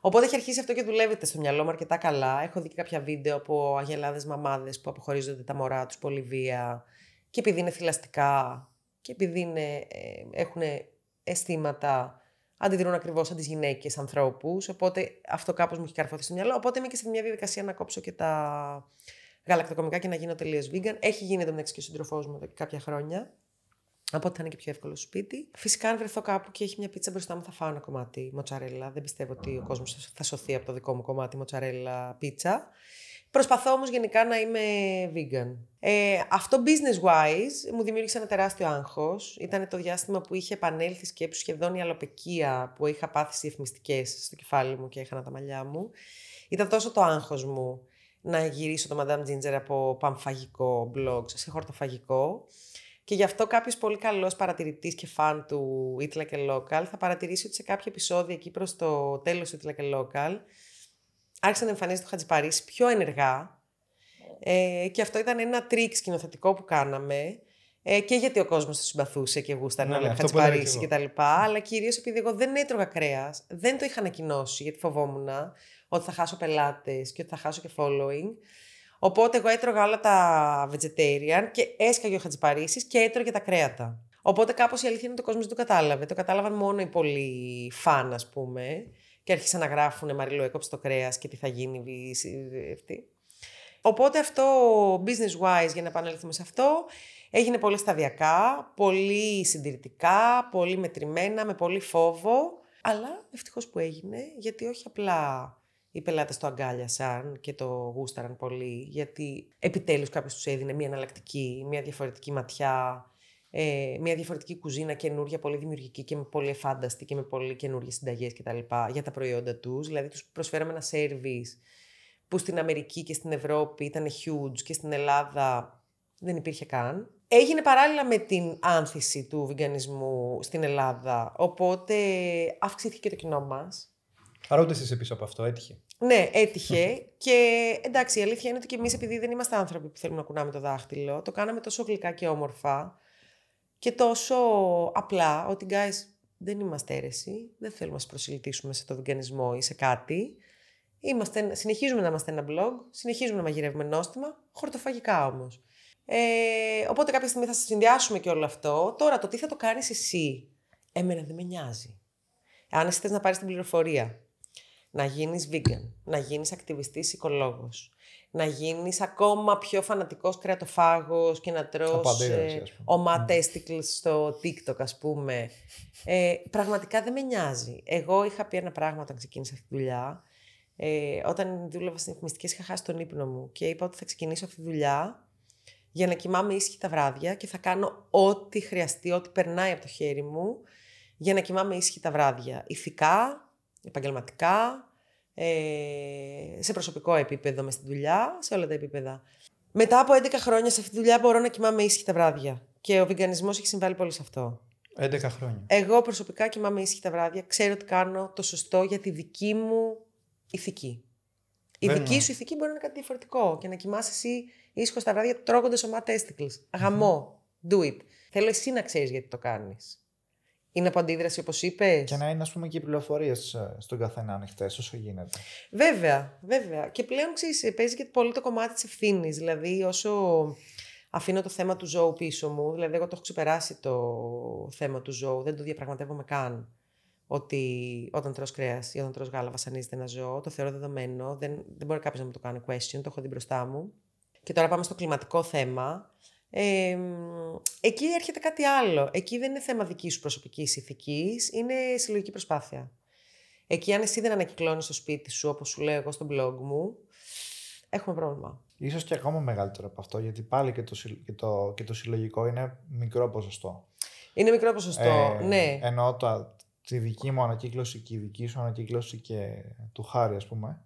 Οπότε έχει αρχίσει αυτό και δουλεύεται στο μυαλό μου αρκετά καλά. Έχω δει και κάποια βίντεο από αγελάδες μαμάδες που αποχωρίζονται τα μωρά τους πολύ βία και επειδή είναι θηλαστικά και επειδή είναι, ε, έχουν αισθήματα, αντιδρούν ακριβώς σαν τις γυναίκες ανθρώπους, οπότε αυτό κάπως μου έχει καρφωθεί στο μυαλό, οπότε είμαι και σε μια διαδικασία να κόψω και τα γαλακτοκομικά και να γίνω τελείως vegan. Έχει γίνει το μεταξύ και ο σύντροφός μου εδώ και κάποια χρόνια. Οπότε θα είναι και πιο εύκολο στο σπίτι. Φυσικά, αν βρεθώ κάπου και έχει μια πίτσα μπροστά μου, θα φάω ένα κομμάτι μοτσαρέλα. Δεν πιστεύω ότι ο κόσμος θα σωθεί από το δικό μου κομμάτι μοτσαρέλα πίτσα. Προσπαθώ όμως γενικά να είμαι vegan. Ε, αυτό business wise μου δημιούργησε ένα τεράστιο άγχος. Ήταν το διάστημα που είχε επανέλθει σκέψη σχεδόν η αλοπεκία που είχα πάθει στις διαφημιστικέ στο κεφάλι μου και έχανα τα μαλλιά μου. Ήταν τόσο το άγχος μου να γυρίσω το Madame Ginger από παμφαγικό blog σε χορτοφαγικό. Και γι' αυτό κάποιος πολύ καλός παρατηρητής και φαν του Eat Like a Local θα παρατηρήσει ότι σε κάποια επεισόδια εκεί προς το τέλος του Eat Like a Local άρχισε να εμφανίζεται το Χατζηπαρίσι πιο ενεργά. Ε, και αυτό ήταν ένα τρικ σκηνοθετικό που κάναμε. Ε, και γιατί ο κόσμος το συμπαθούσε και γούσταρε
Ναι,
να
ναι,
βλέπει
αυτό που έλεγα
Χατζηπαρίσι
κι εγώ.
κτλ. Αλλά κυρίως επειδή εγώ δεν έτρωγα κρέας, δεν το είχα ανακοινώσει γιατί φοβόμουν ότι θα χάσω πελάτες και ότι θα χάσω και following. Οπότε εγώ έτρωγα όλα τα vegetarian και έσκαγε ο Χατζηπαρίσης και έτρωγε τα κρέατα. Οπότε κάπως η αλήθεια είναι ότι ο κόσμος δεν το κατάλαβε. Το κατάλαβαν μόνο οι πολύ φαν, ας πούμε. Και άρχισαν να γράφουν Μαριλό, έκοψε το κρέας και τι θα γίνει βι- σι- αυτή. Οπότε αυτό business wise, για να επανέλθουμε σε αυτό, έγινε πολύ σταδιακά, πολύ συντηρητικά, πολύ μετρημένα, με πολύ φόβο. Αλλά ευτυχώς που έγινε, γιατί όχι απλά οι πελάτες το αγκάλιασαν και το γούσταραν πολύ, γιατί επιτέλους κάποιος τους έδινε μια εναλλακτική, μια διαφορετική ματιά, ε, μια διαφορετική κουζίνα καινούρια, πολύ δημιουργική και με πολύ εφάνταστη και με πολύ καινούργιες συνταγές κτλ. για τα προϊόντα τους. Δηλαδή τους προσφέραμε ένα service που στην Αμερική και στην Ευρώπη ήταν huge και στην Ελλάδα δεν υπήρχε καν. Έγινε παράλληλα με την άνθηση του βιγκανισμού στην Ελλάδα, οπότε αυξήθηκε το κοινό μας.
Άρα ούτε εσύ είσαι πίσω από αυτό, έτυχε.
Ναι, έτυχε. και εντάξει, η αλήθεια είναι ότι και εμείς, επειδή δεν είμαστε άνθρωποι που θέλουμε να κουνάμε το δάχτυλο, το κάναμε τόσο γλυκά και όμορφα και τόσο απλά ότι, guys, δεν είμαστε αίρεση, δεν θέλουμε να σας προσιλητήσουμε σε το βιγκανισμό ή σε κάτι. Είμαστε, συνεχίζουμε να είμαστε ένα blog, συνεχίζουμε να μαγειρεύουμε νόστιμα, χορτοφαγικά όμως. Ε, οπότε κάποια στιγμή θα σας συνδυάσουμε και όλο αυτό. Τώρα, το τι θα το κάνεις εσύ, εμένα δεν με νοιάζει. Αν εσύ θες να πάρεις την πληροφορία να γίνεις vegan, να γίνεις ακτιβιστής οικολόγος, να γίνεις ακόμα πιο φανατικός κρεατοφάγος και να τρως
Απαντήρωση,
ε,
ας πούμε.
ομά testicles στο TikTok ας πούμε. Ε, πραγματικά δεν με νοιάζει. Εγώ είχα πει ένα πράγμα όταν ξεκίνησα αυτή τη δουλειά. Ε, όταν δούλευα στην εφημιστική, είχα χάσει τον ύπνο μου και είπα ότι θα ξεκινήσω αυτή τη δουλειά για να κοιμάμαι ήσυχη τα βράδια και θα κάνω ό,τι χρειαστεί, ό,τι περνάει από το χέρι μου για να κοιμάμαι ήσυχη τα βράδια. Ηθικά, επαγγελματικά, ε, σε προσωπικό επίπεδο μες στη δουλειά, σε όλα τα επίπεδα. Μετά από 11 χρόνια σε αυτή τη δουλειά μπορώ να κοιμάμαι ήσυχη τα βράδια. Και ο βιγκανισμός έχει συμβάλει πολύ σε αυτό.
11 χρόνια.
Εγώ προσωπικά κοιμάμαι ήσυχη τα βράδια. Ξέρω ότι κάνω το σωστό για τη δική μου ηθική. Η
Δεν
δική
είναι.
σου ηθική μπορεί να είναι κάτι διαφορετικό και να κοιμάσαι εσύ ήσυχος στα βράδια τρώγοντας ομά testicles. Γαμό. Do it. Θέλω εσύ να ξέρεις γιατί το κάνεις. Είναι από αντίδραση όπως είπες;
Και να είναι, ας πούμε, και οι πληροφορίες στον καθένα ανοιχτές όσο γίνεται.
Βέβαια, βέβαια. Και πλέον ξέρεις, παίζει και πολύ το κομμάτι της ευθύνης. Δηλαδή, όσο αφήνω το θέμα του ζώου πίσω μου, δηλαδή, εγώ το έχω ξεπεράσει το θέμα του ζώου, δεν το διαπραγματεύομαι καν. Ότι όταν τρως κρέας ή όταν τρως γάλα βασανίζεται ένα ζώο, το θεωρώ δεδομένο. Δεν, δεν μπορεί κάποιος να μου το κάνει question, το έχω δει μπροστά μου. Και τώρα πάμε στο κλιματικό θέμα. Ε, εκεί έρχεται κάτι άλλο. Εκεί δεν είναι θέμα δικής σου προσωπικής ηθικής, είναι συλλογική προσπάθεια. Εκεί, αν εσύ δεν ανακυκλώνεις το σπίτι σου, όπως σου λέω εγώ στο blog μου, έχουμε πρόβλημα.
Ίσως και ακόμα μεγαλύτερο από αυτό, γιατί πάλι και το, συ- και το, και το συλλογικό είναι μικρό ποσοστό.
Είναι μικρό ποσοστό.
Ε,
ναι.
Εννοώ τα, τη δική μου ανακύκλωση και η δική σου ανακύκλωση και του χάρη, ας πούμε.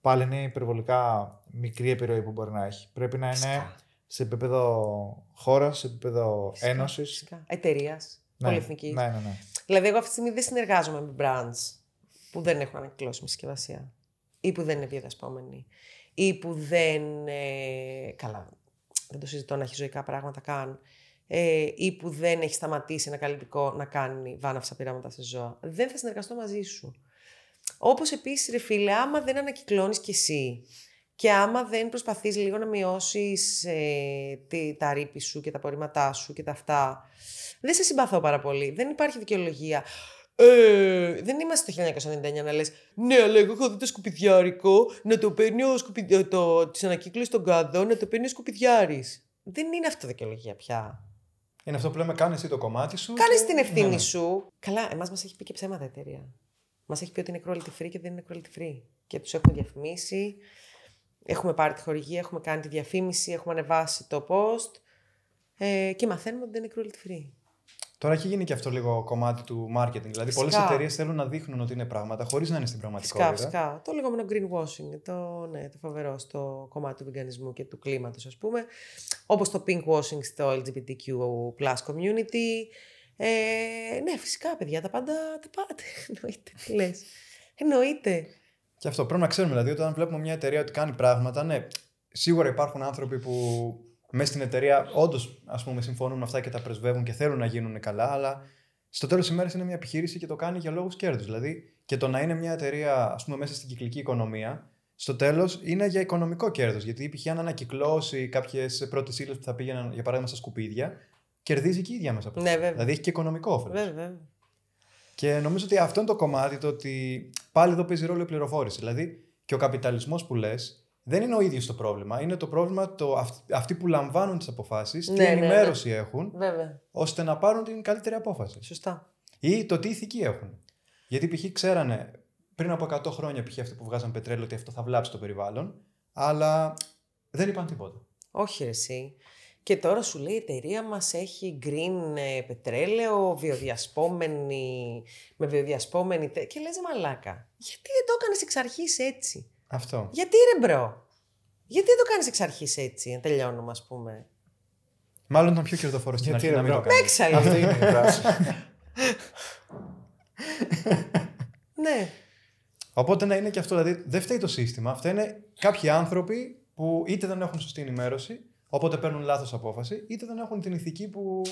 Πάλι είναι υπερβολικά μικρή επιρροή που μπορεί να έχει. Πρέπει να είναι
Φυσικά.
Σε επίπεδο χώρας, σε επίπεδο
Φυσικά,
ένωσης.
Φυσικά. Εταιρείας.
Ναι,
Πολυεθνικής.
ναι, ναι, ναι.
Δηλαδή, εγώ αυτή τη στιγμή δεν συνεργάζομαι με brands που δεν έχουν ανακυκλώσιμη συσκευασία. ή που δεν είναι βιοδασπόμενοι. ή που δεν. Ε, καλά, δεν το συζητώ να έχει ζωικά πράγματα καν. Ε, ή που δεν έχει σταματήσει ένα καλλιτικό να κάνει βάναυσα πειράματα σε ζώα. Δεν θα συνεργαστώ μαζί σου. Όπως επίσης, ρε φίλε, άμα δεν ανακυκλώνεις κι εσύ και άμα δεν προσπαθείς λίγο να μειώσεις ε, τη, τα ρήπη σου και τα απορρίμματά σου και τα αυτά, δεν σε συμπαθώ πάρα πολύ. Δεν υπάρχει δικαιολογία. Ε, δεν είμαστε το 1999 να λες «Ναι, αλλά εγώ έχω δει το σκουπιδιάρικο να το παίρνει ο σκουπιδι... το... της ανακύκλωσης των κάδο να το παίρνει ο σκουπιδιάρης». Δεν είναι αυτό δικαιολογία πια.
Είναι αυτό που λέμε, κάνε εσύ το κομμάτι σου.
Κάνε
και-
την ευθύνη
Ναι, ναι.
σου. Καλά, εμάς μας έχει πει και ψέματα η εταιρεία. Μας έχει πει ότι είναι cruelty free και δεν είναι cruelty free. Και τους έχουμε διαφημίσει. Έχουμε πάρει τη χορηγία, έχουμε κάνει τη διαφήμιση, έχουμε ανεβάσει το post. Ε, και μαθαίνουμε ότι δεν είναι cruelty free.
Τώρα έχει γίνει και αυτό λίγο κομμάτι του marketing. Δηλαδή, πολλές
Φυσικά.
εταιρείες θέλουν να δείχνουν ότι είναι πράγματα χωρίς να είναι στην πραγματικότητα.
Φυσικά, φυσικά. Το λεγόμενο greenwashing, το, ναι, το φοβερό στο κομμάτι του βιγκανισμού και του κλίματος, ας πούμε. Όπως το pinkwashing στο LGBTQ plus community. Ε, ναι, φυσικά, παιδιά, τα πάντα τα πάτε. Εννοείται, τι λες. Εννοείται.
Και αυτό πρέπει να ξέρουμε. Δηλαδή, όταν βλέπουμε μια εταιρεία ότι κάνει πράγματα, ναι, σίγουρα υπάρχουν άνθρωποι που μέσα στην εταιρεία όντως συμφωνούν με αυτά και τα πρεσβεύουν και θέλουν να γίνουν καλά, αλλά στο τέλος της ημέρας είναι μια επιχείρηση και το κάνει για λόγους κέρδους. Δηλαδή, και το να είναι μια εταιρεία, ας πούμε, μέσα στην κυκλική οικονομία, στο τέλος είναι για οικονομικό κέρδος. Γιατί π.χ. αν ανακυκλώσει κάποιες πρώτες ύλες που θα πήγαιναν, για παράδειγμα, στα σκουπίδια, κερδίζει και η ίδια μέσα από
Ναι,
αυτό.
βέβαια.
Δηλαδή, έχει και οικονομικό όφελος.
Βέβαια, βέβαια.
Και νομίζω ότι αυτό είναι το κομμάτι, το ότι πάλι εδώ παίζει ρόλο η πληροφόρηση. Δηλαδή και ο καπιταλισμός που λες δεν είναι ο ίδιος το πρόβλημα. Είναι το πρόβλημα το, αυ- αυτοί που λαμβάνουν τις αποφάσεις, τι
Ναι, ναι, ναι.
ενημέρωση έχουν,
Βέβαια.
ώστε να πάρουν την καλύτερη απόφαση.
Σωστά.
Ή το τι ηθική έχουν. Γιατί π.χ. ξέρανε πριν από 100 χρόνια π.χ. αυτοί που βγάζαν πετρέλαιο ότι αυτό θα βλάψει το περιβάλλον, αλλά δεν είπαν τίποτα.
Όχι ρε 'συ. Και τώρα σου λέει η εταιρεία μας έχει green ε, πετρέλαιο, βιοδιασπώμενη, με βιοδιασπώμενη... τε- Και λες μαλάκα, γιατί δεν το έκανες εξ αρχής έτσι;
Αυτό.
Γιατί ρε bro. Γιατί δεν το κάνεις εξ αρχής έτσι, να τελειώνουμε ας πούμε;
Μάλλον ήταν πιο κερδοφόρος στην
Γιατί
αρχή να
ρε,
μην το
bro.
κάνεις.
Έξαλλη.
Αυτή είναι η δράση.
ναι.
Οπότε να είναι και αυτό. Δηλαδή δεν φταίει το σύστημα. Αυτά είναι κάποιοι άνθρωποι που είτε δεν έχουν σωστή ενημέρωση, οπότε παίρνουν λάθος απόφαση, είτε δεν έχουν την ηθική που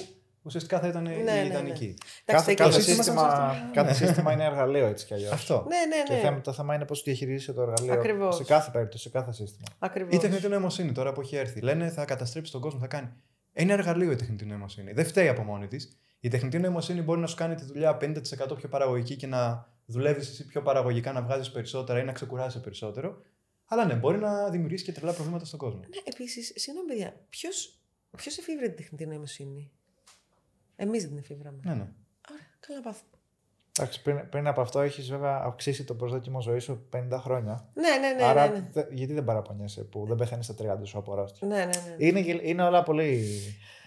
ουσιαστικά θα ήταν
ναι,
η
ναι.
ιδανική.
κάθε,
το
κάθε,
σύστημα
σαν
σύστημα,
σύστημα,
κάθε
ναι.
σύστημα είναι εργαλείο έτσι κι αλλιώς.
Αυτό.
Ναι, ναι,
Και
ναι.
θέμα, το θέμα είναι πώς διαχειρίζεσαι το εργαλείο
Ακριβώς.
σε κάθε περίπτωση, σε κάθε σύστημα.
Ακριβώς.
Η τεχνητή νοημοσύνη τώρα που έχει έρθει. Λένε θα καταστρέψει τον κόσμο, θα κάνει. Είναι εργαλείο η τεχνητή νοημοσύνη. Δεν φταίει από μόνη της. Η τεχνητή νοημοσύνη μπορεί να σου κάνει τη δουλειά 50% πιο παραγωγική και να δουλεύεις εσύ πιο παραγωγικά, να βγάζεις περισσότερα ή να ξεκουράσει περισσότερο. Αλλά ναι, μπορεί να δημιουργήσει και τρελά προβλήματα στον κόσμο.
Ναι, επίσης, συγγνώμη παιδιά, ποιος, ποιος εφήβρε την τεχνητή νοημοσύνη; Εμείς δεν την εφήβραμε.
Ναι, ναι.
Ωραία, καλά να πάθουμε.
Εντάξει, πριν, πριν από αυτό έχεις βέβαια αυξήσει το προσδόκιμο ζωής σου 50 χρόνια.
Ναι, ναι, ναι.
Άρα
ναι, ναι.
δε- γιατί δεν παραπονιέσαι που δεν πεθαίνεις στα 30 σου από αρρώστια.
ναι, ναι, ναι.
Είναι, γελ- είναι όλα πολύ.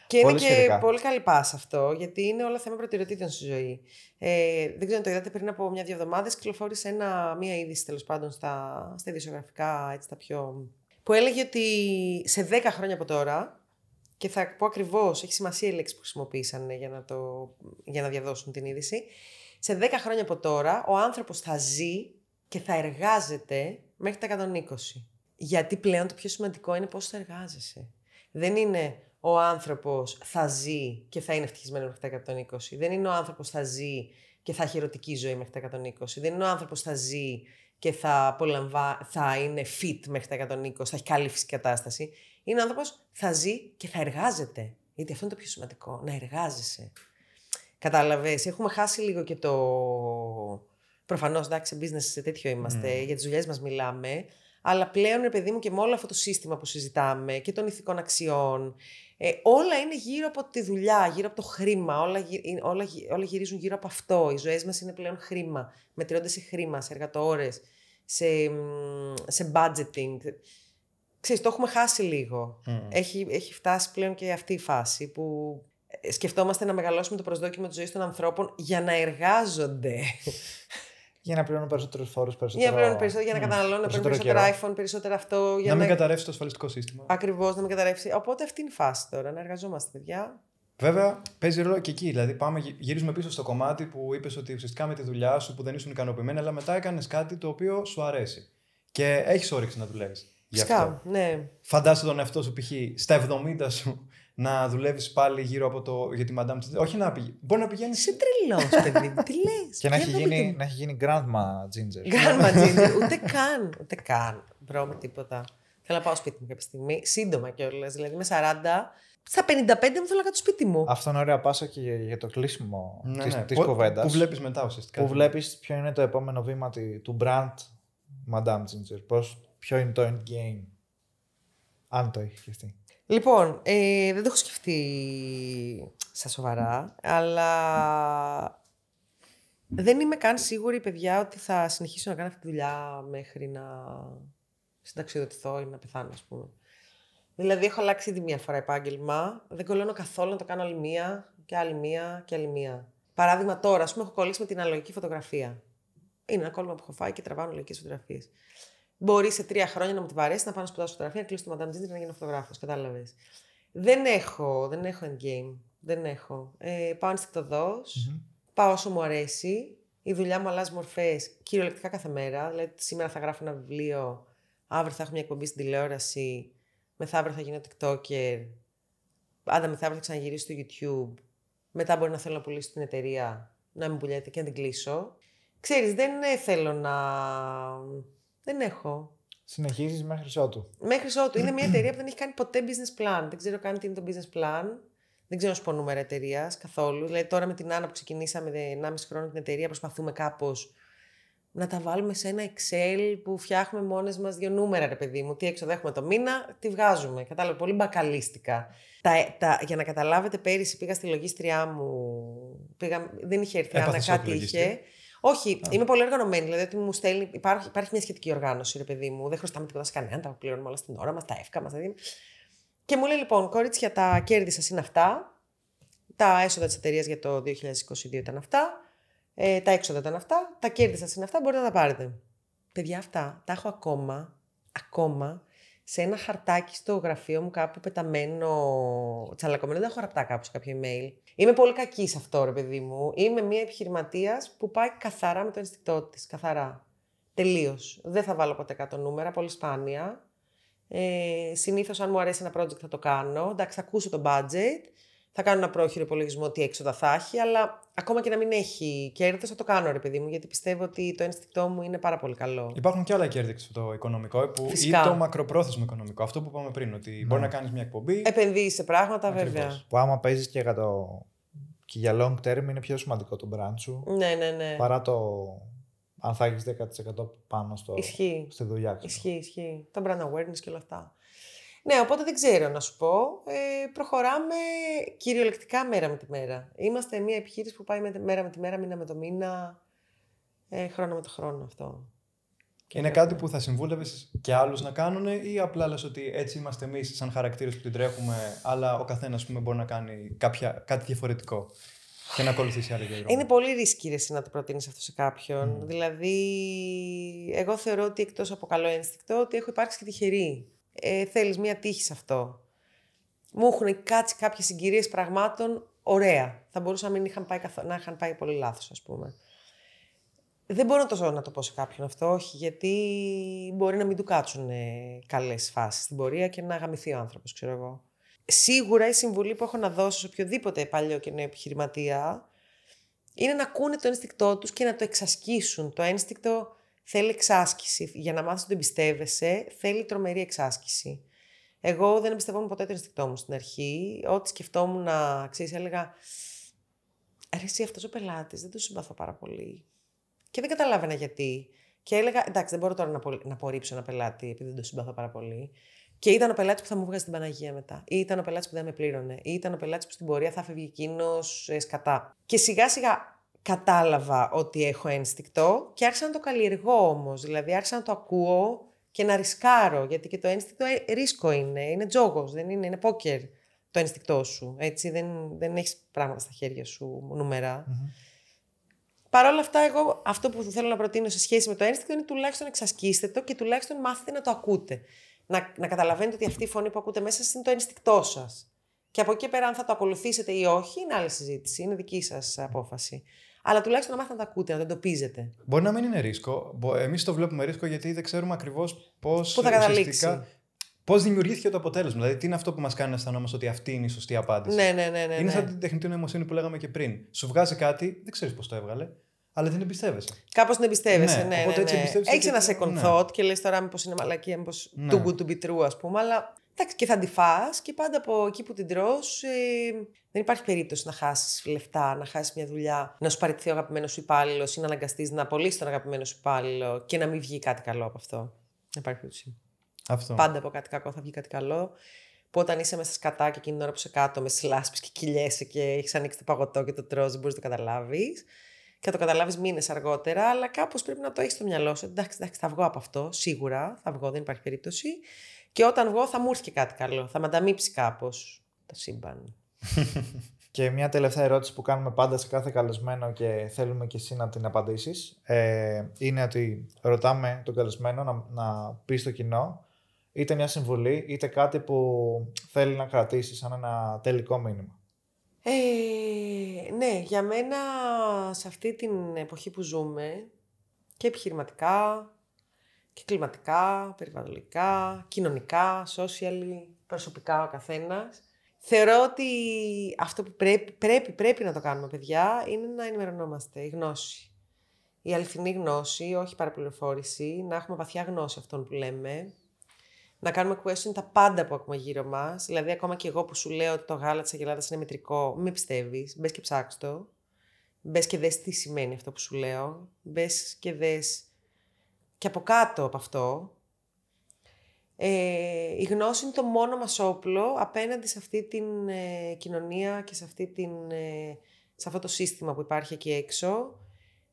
Και είναι
Πολύ
και
σχετικά.
πολύ καλή πάσα αυτό, γιατί είναι όλα θέμα προτεραιοτήτων στη ζωή. Ε, δεν ξέρω αν το είδατε πριν από μια-δύο εβδομάδες, κυκλοφόρησε ένα, μία είδηση τέλος πάντων στα, στα ειδησιογραφικά, έτσι τα πιο. που έλεγε ότι σε 10 χρόνια από τώρα, και θα πω ακριβώς, έχει σημασία η λέξη που χρησιμοποίησαν για να, το, για να διαδώσουν την είδηση. Σε 10 χρόνια από τώρα, ο άνθρωπος θα ζει και θα εργάζεται μέχρι τα 120. Γιατί πλέον το πιο σημαντικό είναι πώς θα εργάζεσαι. Δεν είναι ο άνθρωπος θα ζει και θα είναι ευτυχισμένος μέχρι τα 120. Δεν είναι ο άνθρωπος θα ζει και θα έχει ερωτική ζωή μέχρι τα 120. Δεν είναι ο άνθρωπος θα ζει και θα, απολαμβα... θα είναι fit μέχρι τα 120, θα έχει καλή φυσική κατάσταση. Είναι ο άνθρωπος θα ζει και θα εργάζεται. Γιατί αυτό είναι το πιο σημαντικό, να εργάζεσαι. Κατάλαβες, έχουμε χάσει λίγο και το... Προφανώς, εντάξει, σε business σε τέτοιο είμαστε, για τις δουλειές μας μιλάμε, αλλά πλέον, ρε παιδί μου, και με όλο αυτό το σύστημα που συζητάμε και των ηθικών αξιών, ε, όλα είναι γύρω από τη δουλειά, γύρω από το χρήμα, όλα, γυ- είναι- όλα, γυ- όλα γυρίζουν γύρω από αυτό. Οι ζωές μας είναι πλέον χρήμα, μετριώνται σε χρήμα, σε εργατόρες, σε, μ, σε budgeting. Ξέρεις, το έχουμε χάσει λίγο. Έχει, έχει φτάσει πλέον και αυτή η φάση που ε, σκεφτόμαστε να μεγαλώσουμε το προσδόκιμο της ζωής των ανθρώπων για να εργάζονται.
Για να πληρώνουν περισσότερους φόρους,
για
περισσότερο.
να πληρώνουν περισσότερο, για να καταναλώνουν, να παίρνουν
περισσότερο
περισσότερα iPhone, περισσότερο αυτό. Για
Να
να,
μην καταρρεύσει το ασφαλιστικό σύστημα.
Ακριβώς, να μην καταρρεύσει. Οπότε αυτή είναι η φάση τώρα, να εργαζόμαστε, παιδιά.
Βέβαια, παίζει ρόλο και εκεί. Δηλαδή, πάμε, γυ- γυρίζουμε πίσω στο κομμάτι που είπες ότι ουσιαστικά με τη δουλειά σου που δεν ήσουν ικανοποιημένη, αλλά μετά έκανες κάτι το οποίο σου αρέσει. Και έχεις όρεξη να δουλεύεις. Γι' αυτό.
Φυσικά, ναι.
Φαντάσου τον εαυτό σου π.χ. στα 70 σου να δουλεύεις πάλι γύρω από το. για τη Madame Tussauds. Όχι να πηγαίνει. Μπορεί να πηγαίνεις.
Είσαι τρελός, παιδί μου, τι λες;
Και να
Για
έχει,
να
γίνει,
δούμε.
να έχει γίνει grandma ginger.
Γκάρμα ginger, ούτε καν, ούτε καν. Μπρο με τίποτα. Θέλω να πάω σπίτι μου κάποια στιγμή, σύντομα κιόλας. Δηλαδή με 40, στα 55 μου θέλω να κάτσω σπίτι μου.
Αυτό είναι ωραία πάσα και για, για το κλείσιμο
Ναι,
της,
ναι.
της
Που-
κουβέντας.
Που βλέπεις μετά ουσιαστικά.
Που βλέπεις ποιο είναι το επόμενο βήμα τη- του brand Madame Ginger. Πώς, ποιο είναι το end game. Αν το έχει σκεφτεί.
Λοιπόν, ε, δεν το έχω σκεφτεί στα σοβαρά, αλλά δεν είμαι καν σίγουρη, παιδιά, ότι θα συνεχίσω να κάνω αυτή τη δουλειά μέχρι να συνταξιοδοτηθώ ή να πεθάνω, ας πούμε. Δηλαδή, έχω αλλάξει ήδη μία φορά επάγγελμα. Δεν κολλώνω καθόλου να το κάνω άλλη μία και άλλη μία και άλλη μία. Παράδειγμα, τώρα, ας πούμε, έχω κολλήσει με την αναλογική φωτογραφία. Είναι ένα κόλλημα που έχω φάει και τραβάω αναλογικέ φωτογραφίες. Μπορεί σε τρία χρόνια να μου τη βαρέσει, να πάω να σπουδάσω φωτογραφία, να κλείσω το Madame Ginger να γίνω φωτογράφος. Κατάλαβες. Δεν έχω, δεν έχω endgame. Δεν έχω. Ε, πάω ενστικτοδός, πάω όσο μου αρέσει. Η δουλειά μου αλλάζει μορφές κυριολεκτικά κάθε μέρα. Δηλαδή, σήμερα θα γράφω ένα βιβλίο, αύριο θα έχω μια εκπομπή στην τηλεόραση, μεθαύριο θα γίνω TikToker, άντα μεθαύριο θα ξαναγυρίσω στο YouTube. Μετά μπορεί να θέλω να πουλήσω την εταιρεία, να μην πουλιέται και να την κλείσω. Ξέρεις, δεν ε, θέλω να... Δεν έχω.
Συνεχίζεις μέχρι ότου.
Μέχρι ότου. Είναι μια εταιρεία που δεν έχει κάνει ποτέ business plan. Δεν ξέρω καν τι είναι το business plan. Δεν ξέρω να σου πω νούμερα εταιρείας καθόλου. Δηλαδή τώρα με την Άννα που ξεκινήσαμε 1,5 χρόνο την εταιρεία προσπαθούμε κάπως να τα βάλουμε σε ένα Excel που φτιάχνουμε μόνες μας δύο νούμερα, ρε παιδί μου. Τι έξοδο έχουμε το μήνα, τι βγάζουμε. Κατάλαβε, πολύ μπακαλίστικα. Τα, τα, για να καταλάβετε, πέρυσι πήγα στη λογίστριά μου. Πήγα, δεν είχε έρθει, Άννα,
Έπαθες σοκ
κάτι
λογίστρια.
είχε. Όχι, είμαι πολύ οργανωμένη. Δηλαδή ότι μου στέλνει. Υπάρχει, υπάρχει μια σχετική οργάνωση, ρε παιδί μου. Δεν χρωστάμε τίποτα σε κανέναν. Τα πληρώνουμε όλα στην ώρα μας, τα εύκα μας. Δηλαδή. Και μου λέει λοιπόν, κορίτσια, τα κέρδη σας είναι αυτά. Τα έσοδα της εταιρείας για το 2022 ήταν αυτά. Ε, τα έξοδα ήταν αυτά. Τα κέρδη σας είναι αυτά. Μπορείτε να τα πάρετε. Παιδιά, αυτά τα έχω ακόμα, ακόμα σε ένα χαρτάκι στο γραφείο μου κάπου πεταμένο, τσαλακωμένο. Δεν έχω γραπτά κάπου σε κάποιο email. Είμαι πολύ κακή σε αυτό, ρε παιδί μου. Είμαι μια επιχειρηματίας που πάει καθαρά με το ενστικτό της. Καθαρά. Τελείως. Δεν θα βάλω ποτέ κάτω νούμερα, πολύ σπάνια. Ε, Συνήθως, αν μου αρέσει ένα project, θα το κάνω. Εντάξει, θα ακούσω το budget. Θα κάνω ένα πρόχειρο υπολογισμό τι έξοδα θα έχει, αλλά ακόμα και να μην έχει κέρδος, θα το κάνω, ρε παιδί μου, γιατί πιστεύω ότι το ενστικτό μου είναι πάρα πολύ καλό.
Υπάρχουν και άλλα κέρδη στο οικονομικό που, ή
Φυσικά.
το μακροπρόθεσμο οικονομικό. Αυτό που είπαμε πριν, ότι μπορεί να κάνεις μια εκπομπή.
Επενδύεις σε πράγματα,
Ακριβώς.
βέβαια.
Που άμα παίζεις και για, το... και για long term είναι πιο σημαντικό το brand σου
Ναι, ναι, ναι.
παρά το αν θα έχεις 10% πάνω στο...
Ισχύει.
στη δουλειά. ξέρω.
Ισχύει, ισχύει. Το brand awareness και όλα αυτά. Ναι, οπότε δεν ξέρω να σου πω. Ε, προχωράμε κυριολεκτικά μέρα με τη μέρα. Είμαστε μια επιχείρηση που πάει με, μέρα με τη μέρα, μήνα με το μήνα, ε, χρόνο με το χρόνο αυτό. Και
Είναι
βλέπουμε.
κάτι που θα συμβούλευες και άλλους να κάνουν ή απλά λες ότι έτσι είμαστε εμείς σαν χαρακτήρες που την τρέχουμε, αλλά ο καθένας μπορεί να κάνει κάποια, κάτι διαφορετικό και να ακολουθήσει άλλο δρόμο.
Είναι πολύ ρίσκι ρε, εσύ να το προτείνεις αυτό σε κάποιον.
Μμ.
Δηλαδή, εγώ θεωρώ ότι εκτός από καλό ένστικτο, ότι έχω υπάρξει και τυχερή. Ε, Θέλεις μία τύχη σε αυτό. Μου έχουν κάτσει κάποιες συγκυρίες πραγμάτων ωραία. Θα μπορούσαν να μην είχαν πάει, καθο... να είχαν πάει πολύ λάθος, ας πούμε. Δεν μπορώ να το, ζω να το πω σε κάποιον αυτό, όχι, γιατί μπορεί να μην του κάτσουν ε, καλές φάσεις στην πορεία και να γαμηθεί ο άνθρωπος, ξέρω εγώ. Σίγουρα η συμβουλή που έχω να δώσω σε οποιοδήποτε παλιό και νέο επιχειρηματία είναι να ακούνε το ένστικτό τους και να το εξασκήσουν. Το ένστικτο θέλει εξάσκηση. Για να μάθεις να το εμπιστεύεσαι, θέλει τρομερή εξάσκηση. Εγώ δεν εμπιστευόμουν ποτέ το ένστικτό μου στην αρχή. Ό,τι σκεφτόμουν να, ξέρεις, έλεγα «Ρε εσύ αυτός ο πελάτης δεν το συμπαθώ πάρα πολύ». Και δεν καταλάβαινα γιατί. Και έλεγα, εντάξει, δεν μπορώ τώρα να, απο- να απορρίψω ένα πελάτη επειδή δεν το συμπαθώ πάρα πολύ. Και ήταν ο πελάτης που θα μου βγάζει την Παναγία μετά. Ή ήταν ο πελάτης που δεν με πλήρωνε. Ή ήταν ο πελάτης που στην πορεία θα φεύγει εκείνος σκατά. Και σιγά σιγά κατάλαβα ότι έχω ένστικτο και άρχισα να το καλλιεργώ όμως. Δηλαδή άρχισα να το ακούω και να ρισκάρω. Γιατί και το ένστικτο ε, ρίσκο είναι. Είναι τζόγος, δεν είναι, είναι πόκερ το ένστικτό σου. Έτσι, δεν, δεν έχεις πράγματα στα χέρια σου, νούμερα. Παρ' όλα αυτά, εγώ αυτό που θέλω να προτείνω σε σχέση με το ένστικτο είναι τουλάχιστον εξασκήστε το και τουλάχιστον μάθετε να το ακούτε. Να, να καταλαβαίνετε ότι αυτή η φωνή που ακούτε μέσα σας είναι το ένστικτό σας. Και από εκεί και πέρα, αν θα το ακολουθήσετε ή όχι, είναι άλλη συζήτηση. Είναι δική σας απόφαση. Αλλά τουλάχιστον να μάθετε να το ακούτε, να το εντοπίζετε.
Μπορεί να μην είναι ρίσκο. Εμείς το βλέπουμε ρίσκο γιατί δεν ξέρουμε ακριβώς πώς.
Πού θα καταλήξει.
Πώς δημιουργήθηκε το αποτέλεσμα. Δηλαδή, τι είναι αυτό που μας κάνει να αισθανόμαστε ότι αυτή είναι η σωστή απάντηση.
Ναι, ναι, ναι. ναι,
είναι
ναι.
σαν την τεχνητή νοημοσύνη που λέγαμε και πριν. Σου βγάζει κάτι, δεν ξέρεις πώς το έβγαλε, αλλά δεν εμπιστεύεσαι.
Κάπως την εμπιστεύεσαι,
Ναι,
ναι. ναι,
οπότε
ναι,
έτσι εμπιστεύεσαι
Έχεις
και
ένα
το-
second
ναι.
thought και λες τώρα μήπως είναι μαλακία, μήπως
Ναι.
too good to be true, ας πούμε. Αλλά εντάξει, και θα τη φας και πάντα από εκεί που την τρως ε, δεν υπάρχει περίπτωση να χάσεις λεφτά, να χάσεις μια δουλειά, να σου παραιτηθεί ο αγαπημένος σου υπάλληλο ή να αναγκαστείς να απολύσεις τον αγαπημένο σου υπάλληλο και να μην βγει κάτι καλό από αυτό. Δεν υπάρχει περίπτωση.
Αυτό.
Πάντα από κάτι κακό θα βγει κάτι καλό. Που όταν είσαι μέσα σκατά και εκείνη την ώρα που είσαι κάτω με σλάσπη και κυλιέσαι και έχεις ανοίξει το παγωτό και το τρως, δεν μπορείς να το καταλάβεις. Και θα το καταλάβεις μήνες αργότερα, αλλά κάπως πρέπει να το έχεις στο μυαλό σου. Εντάξει, εντάξει, θα βγω από αυτό, σίγουρα θα βγω, δεν υπάρχει περίπτωση. Και όταν βγω θα μου έρθει και κάτι καλό. Θα με ανταμείψει κάπως το σύμπαν.
Και μια τελευταία ερώτηση που κάνουμε πάντα σε κάθε καλεσμένο και θέλουμε και εσύ να την απαντήσεις ε, είναι ότι ρωτάμε τον καλεσμένο να, να πει στο κοινό είτε μια συμβουλή είτε κάτι που θέλει να κρατήσει σαν ένα τελικό μήνυμα.
Ε, ναι, για μένα σε αυτή την εποχή που ζούμε και επιχειρηματικά και κλιματικά, περιβαλλοντικά, κοινωνικά, socially, προσωπικά ο καθένας. Θεωρώ ότι αυτό που πρέπει, πρέπει, πρέπει να το κάνουμε, παιδιά, είναι να ενημερωνόμαστε. Η γνώση. Η αληθινή γνώση, όχι παραπληροφόρηση, να έχουμε βαθιά γνώση αυτών που λέμε. Να κάνουμε question τα πάντα που ακούμε γύρω μας. Δηλαδή, ακόμα και εγώ που σου λέω ότι το γάλα της Αγελάδας είναι μετρικό, μην με πιστεύεις. Μπες και ψάξ το. Μπες και δες τι σημαίνει αυτό που σου λέω. Μπες και δες και από κάτω από αυτό. Ε, η γνώση είναι το μόνο μας όπλο απέναντι σε αυτή την ε, κοινωνία και σε, αυτή την, ε, σε αυτό το σύστημα που υπάρχει εκεί έξω.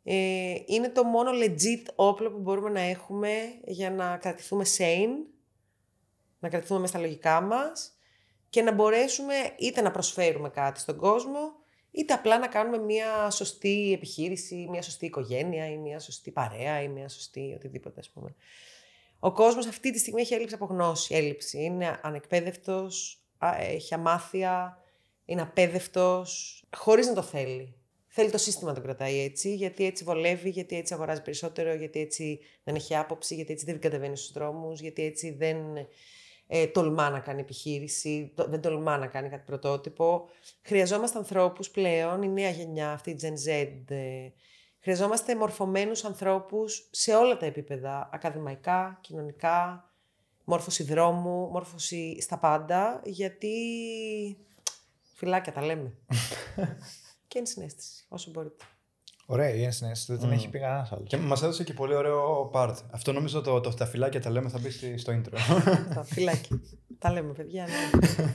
Ε, είναι το μόνο legit όπλο που μπορούμε να έχουμε για να κρατηθούμε sane, να κρατηθούμε μέσα στα λογικά μας και να μπορέσουμε είτε να προσφέρουμε κάτι στον κόσμο, είτε απλά να κάνουμε μια σωστή επιχείρηση, μια σωστή οικογένεια ή μια σωστή παρέα ή μια σωστή οτιδήποτε ας πούμε. Ο κόσμος αυτή τη στιγμή έχει έλλειψη από γνώση, έλλειψη. Είναι ανεκπαίδευτος, α, έχει αμάθεια, είναι απέδευτος, χωρίς να το θέλει. Θέλει το σύστημα να τον κρατάει έτσι, γιατί έτσι βολεύει, γιατί έτσι αγοράζει περισσότερο, γιατί έτσι δεν έχει άποψη, γιατί έτσι δεν κατεβαίνει στους δρόμους, γιατί έτσι δεν ε, τολμά να κάνει επιχείρηση, το- δεν τολμά να κάνει κάτι πρωτότυπο. Χρειαζόμαστε ανθρώπους πλέον, η νέα γενιά, αυτή η Gen Z, ε, χρειαζόμαστε μορφωμένους ανθρώπους σε όλα τα επίπεδα, ακαδημαϊκά, κοινωνικά, μόρφωση δρόμου, μόρφωση στα πάντα, γιατί φυλάκια τα λέμε. και ενσυναίσθηση, όσο μπορείτε.
Ωραία, η ενσυναίσθηση δεν την
Μμ.
έχει πει κανένας άλλος.
Και μας έδωσε και πολύ ωραίο part. Αυτό νομίζω το, το τα φυλάκια τα λέμε θα μπει στη- στο intro.
τα φυλάκια. Τα λέμε, παιδιά. Ναι.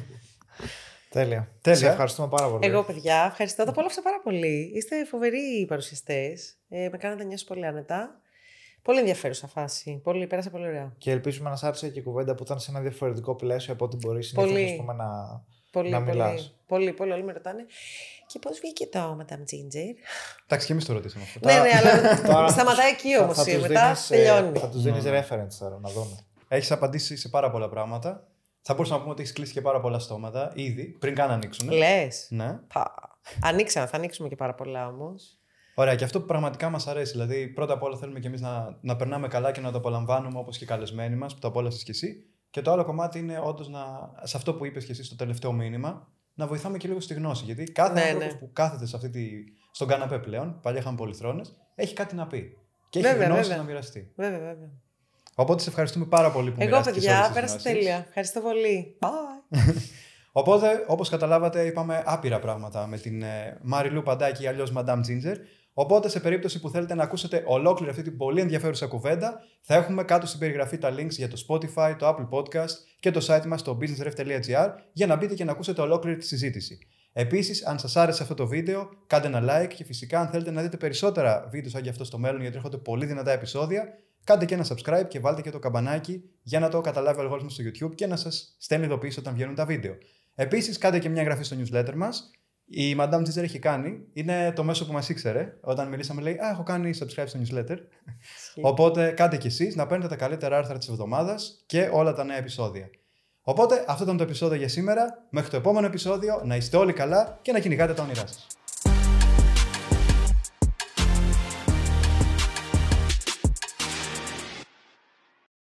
Τέλεια.
Τέλεια.
Σε ευχαριστούμε πάρα πολύ.
Εγώ, παιδιά, ευχαριστώ. Τα απόλαυσα πάρα πολύ. Είστε φοβεροί παρουσιαστές. Ε, με κάνατε να νιώσω πολύ άνετα. Πολύ ενδιαφέρουσα φάση. Πολύ, πέρασα πολύ ωραία.
Και ελπίζουμε να σ' άρεσε και η κουβέντα που ήταν σε ένα διαφορετικό πλαίσιο από ό,τι μπορείς
Πολύ.
συνήθως, ας πούμε, να,
Πολύ,
να
πολύ,
μιλάς.
πολύ, πολύ. Όλοι με ρωτάνε. Και πώς βγήκε το Madame Ginger;
Εντάξει, και εμείς το ρωτήσαμε αυτό.
ναι, ναι, αλλά
Τώρα
σταματάει εκεί
θα-
όμως.
θα τους
Μετά
δίνεις, ε,
τελειώνει.
Θα τους δίνεις
Ναι.
reference τώρα, να δούμε.
Έχεις απαντήσει σε πάρα πολλά πράγματα. Θα μπορούσαμε να πούμε ότι έχεις κλείσει και πάρα πολλά στόματα ήδη, πριν καν ανοίξουν.
Λες.
Ναι.
Ανοίξαμε, θα ανοίξουμε και πάρα πολλά όμως.
Ωραία, και αυτό που πραγματικά μας αρέσει. Δηλαδή, πρώτα απ' όλα θέλουμε και εμείς να, να περνάμε καλά και να το απολαμβάνουμε όπως και οι καλεσμένοι μας, που το απόλαυσε κι εσύ. Και το άλλο κομμάτι είναι όντως να. σε αυτό που είπες κι εσύ στο τελευταίο μήνυμα, να βοηθάμε και λίγο στη γνώση. Γιατί κάθε
Ναι,
άνθρωπος
ναι.
που κάθεται σε αυτή τη, στον καναπέ πλέον, παλιά είχαμε πολυθρόνες, έχει κάτι να πει. Και έχει
Βέβαια,
γνώση
βέβαια.
να μοιραστεί.
Βέβαια, βέβαια.
Οπότε σε ευχαριστούμε πάρα πολύ που
Εγώ,
μοιράστηκες όλες
παιδιά,
τις
πέρασα
γνώσεις.
τέλεια. Ευχαριστώ πολύ. Bye.
Οπότε, όπως καταλάβατε, είπαμε άπειρα πράγματα με την ε, Μαριλού Παντάκη, αλλιώς Madame Ginger. Οπότε, σε περίπτωση που θέλετε να ακούσετε ολόκληρη αυτή την πολύ ενδιαφέρουσα κουβέντα, θα έχουμε κάτω στην περιγραφή τα links για το Spotify, το Apple Podcast και το site μας στο businessref.gr για να μπείτε και να ακούσετε ολόκληρη τη συζήτηση. Επίσης, αν σας άρεσε αυτό το βίντεο, κάντε ένα like και φυσικά, αν θέλετε να δείτε περισσότερα βίντεο σαν και αυτό στο μέλλον, γιατί έρχονται πολύ δυνατά επεισόδια, κάντε και ένα subscribe και βάλτε και το καμπανάκι για να το καταλάβει ο αλγόριθμος στο YouTube και να σας στέλνει ειδοποίηση όταν βγαίνουν τα βίντεο. Επίσης, κάντε και μια εγγραφή στο newsletter μας. Η Madame Ginger έχει κάνει. Είναι το μέσο που μας ήξερε. Όταν μιλήσαμε, λέει Α, έχω κάνει subscribe στο newsletter. Οπότε κάντε κι εσείς να παίρνετε τα καλύτερα άρθρα της εβδομάδας και όλα τα νέα επεισόδια. Οπότε αυτό ήταν το επεισόδιο για σήμερα. Μέχρι το επόμενο επεισόδιο να είστε όλοι καλά και να κυνηγάτε τα όνειρά σας.